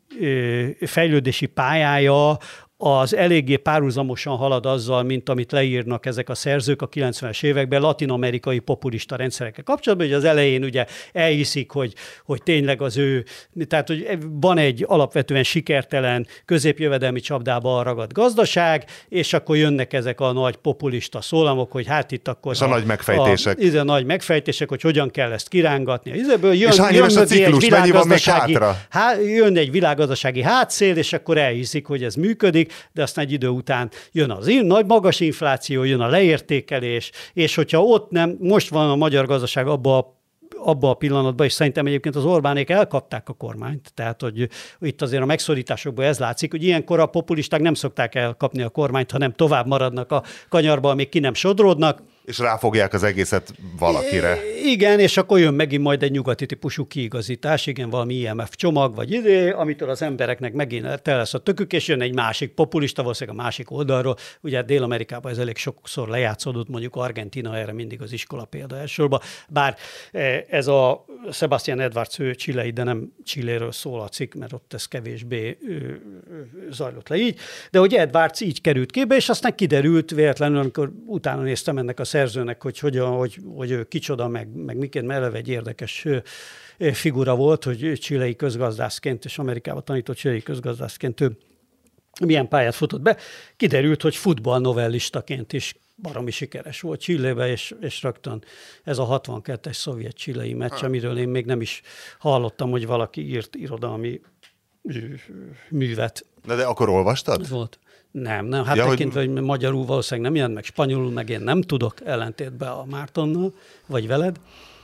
fejlődési pályája az eléggé párhuzamosan halad azzal, mint amit leírnak ezek a szerzők a 90-es években latin-amerikai populista rendszerekkel kapcsolatban, hogy az elején ugye elhiszik, hogy, hogy tényleg az ő, tehát hogy van egy alapvetően sikertelen középjövedelmi csapdába ragadt gazdaság, és akkor jönnek ezek a nagy populista szólamok, hogy hát itt akkor... És a nagy megfejtések. A, a nagy megfejtések, hogy hogyan kell ezt kiránggatni. Ebből jön, És hány jön a mögé egy ciklus? Mennyi van még hátra? Há, jön egy világgazdasági hátszél, és akkor elhiszik, hogy ez működik, de aztán egy idő után jön az in, nagy magas infláció, jön a leértékelés, és hogyha ott nem, most van a magyar gazdaság abba a abba a pillanatban, és szerintem egyébként az Orbánék elkapták a kormányt, tehát hogy itt azért a megszorításokból ez látszik, hogy ilyenkor a populisták nem szokták elkapni a kormányt, hanem tovább maradnak a kanyarba, amíg ki nem sodródnak, És ráfogják az egészet valakire. igen, és akkor jön megint majd egy nyugati típusú kiigazítás, igen, valami IMF csomag, vagy idő, amitől az embereknek megint te lesz a tökük, és jön egy másik populista, valószínűleg a másik oldalról. Ugye Dél-Amerikában ez elég sokszor lejátszódott, mondjuk Argentina erre mindig az iskola példa elsősorban, bár eh, ez a Sebastian Edwards, ő csilei, de nem Csilléről szól a cikk, mert ott ez kevésbé zajlott le így, de hogy Edwards így került képbe, és aztán kiderült véletlenül, amikor utána néztem ennek a szerzőnek, hogy, hogyan, hogy, hogy ő kicsoda, meg, meg miként, mert eleve egy érdekes figura volt, hogy csilei közgazdászként, és Amerikában tanított csilei közgazdászként ő milyen pályát futott be. Kiderült, hogy futballnovellistaként is baromi sikeres volt Csillébe, és, és rögtön ez a 62-es szovjet csilei meccs, amiről én még nem is hallottam, hogy valaki írt irodalmi művet. Na de akkor olvastad? Ez volt. Nem, nem. Hát Ja, ja, hogy- tekintve, hogy... magyarul valószínűleg nem jelent meg, spanyolul meg én nem tudok, ellentétben a Mártonnal, vagy veled.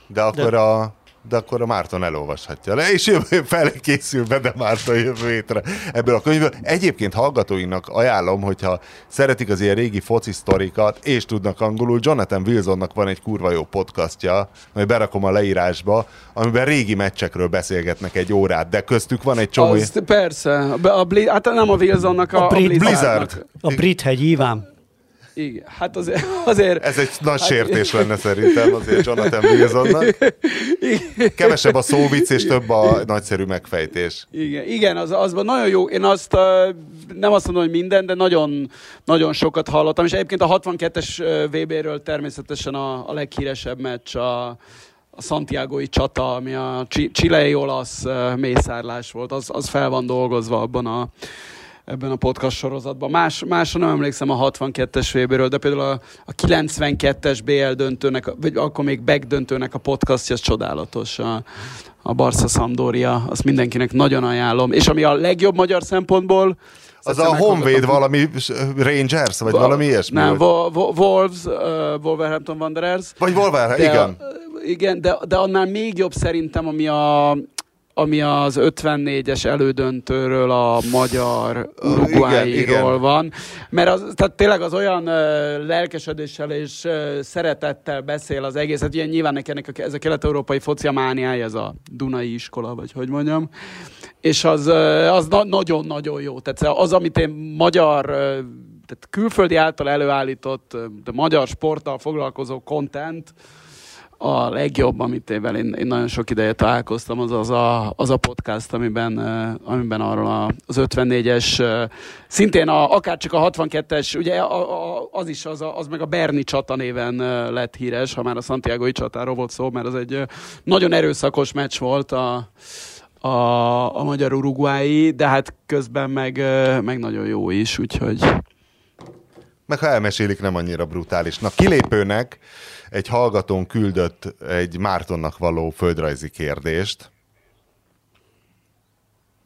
De akkor a de akkor a Márton elolvashatja le, és jövő fel készül be, de Márton jövő hétre ebből a könyvből. Egyébként hallgatóinak ajánlom, hogyha szeretik az ilyen régi foci sztorikat, és tudnak angolul, Jonathan Wilsonnak van egy kurva jó podcastja, majd berakom a leírásba, amiben régi meccsekről beszélgetnek egy órát, de köztük van egy csomó... Az, persze, a, a, Bli- hát nem a Wilsonnak, a, A a, Brit-. Blizzard. A brit hegy Iván. Igen, hát azért... azért Ez egy nagy sértés lenne szerintem azért Jonathan Wilsonnak. Kevesebb a szóvic és több a nagyszerű megfejtés. Igen, igen az, azban nagyon jó. Én azt nem azt mondom, hogy minden, de nagyon, nagyon sokat hallottam. És egyébként a 62-es VB-ről természetesen a, a leghíresebb meccs a, a Santiago-i csata, ami a csilei olasz mészárlás volt, az, az fel van dolgozva abban a, ebben a podcast sorozatban. Más, másra nem emlékszem a 62-es vb de például a, a 92-es BL döntőnek, vagy akkor még Beck döntőnek a podcastja, az csodálatos. A, a Barca Sampdoria, azt mindenkinek nagyon ajánlom. És ami a legjobb magyar szempontból, az a Honvéd valami Rangers, vagy valami ilyesmi? Nem, Wolves, uh, Wolverhampton Wanderers. Vagy Wolverhampton, igen. Igen, de, de annál még jobb szerintem, ami a, ami az 54-es elődöntőről a magyar Uruguayról van. Mert az, tehát tényleg az olyan uh, lelkesedéssel és uh, szeretettel beszél az egész. Hát ilyen nyilván nekem ez a kelet-európai focia mániája, ez a Dunai iskola, vagy hogy mondjam. És az, uh, az na- nagyon-nagyon jó. Tehát az, amit én magyar tehát külföldi által előállított, de magyar sporttal foglalkozó content, a legjobb, amit én, én, én nagyon sok ideje találkoztam, az az a, az a podcast, amiben, amiben arról az 54-es, szintén a, akár csak a 62-es, ugye a, a, az is, az, a, az meg a Berni csata néven lett híres, ha már a Santiago-i csatáról volt szó, mert az egy nagyon erőszakos meccs volt a, a, a magyar uruguayi, de hát közben meg, meg nagyon jó is, úgyhogy... Meg ha elmesélik, nem annyira brutálisnak. Kilépőnek egy hallgatón küldött egy Mártonnak való földrajzi kérdést.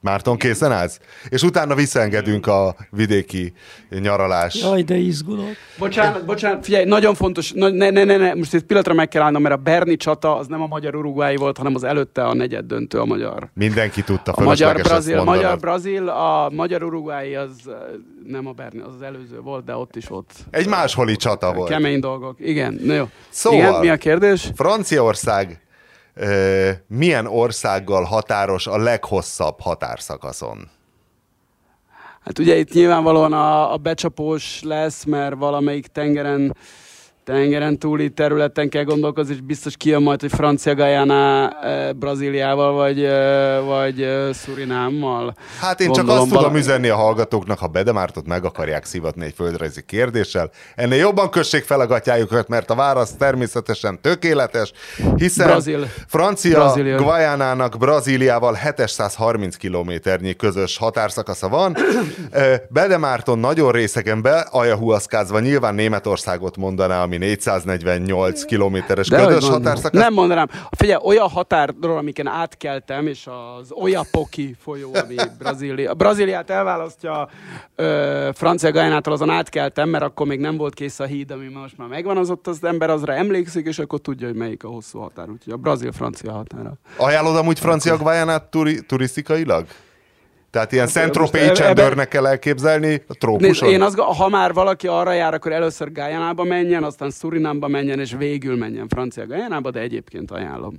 Márton, készen állsz? És utána visszaengedünk a vidéki nyaralás. Jaj, de izgulok. Bocsánat, bocsánat, figyelj, nagyon fontos, ne, ne, ne, ne, most egy pillanatra meg kell állnom, mert a Berni csata az nem a magyar uruguayi volt, hanem az előtte a negyed döntő a magyar. Mindenki tudta a magyar brazil, a magyar brazil, a magyar uruguayi az nem a Berni, az az előző volt, de ott is ott. Egy másholi csata volt. Kemény dolgok, igen, na jó. Szóval, igen, mi a kérdés? Franciaország milyen országgal határos a leghosszabb határszakaszon? Hát ugye itt nyilvánvalóan a, a becsapós lesz, mert valamelyik tengeren tengeren túli területen kell gondolkozni, és biztos kijön majd, hogy Francia Guyana eh, Brazíliával, vagy, eh, vagy eh, Szurinámmal. Hát én csak azt tudom üzenni a hallgatóknak, ha Bedemártot meg akarják szivatni egy földrajzi kérdéssel, ennél jobban kössék fel a gatyájukat, mert a válasz természetesen tökéletes, hiszen Brazil. Francia Brazília. Guyanának Brazíliával 730 kilométernyi közös határszakasza van. Bedemárton nagyon részeken be, ajahuaszkázva nyilván Németországot mondaná, ami 448 kilométeres közös határszakasz. Nem mondanám. Figyelj, olyan határról, amiken átkeltem, és az Oyapoki folyó, ami Brazília. Brazíliát elválasztja ö, Francia Gajnától, azon átkeltem, mert akkor még nem volt kész a híd, ami most már megvan, az ott az ember azra emlékszik, és akkor tudja, hogy melyik a hosszú határ. Úgyhogy a brazil-francia határa. Ajánlod amúgy Francia Guyanát turi- turisztikailag? Tehát ilyen Szentropé csendőrnek kell elképzelni a trópuson? Én azt, ha már valaki arra jár, akkor először Gájánába menjen, aztán Surinamba menjen, és végül menjen Francia Gájánába, de egyébként ajánlom.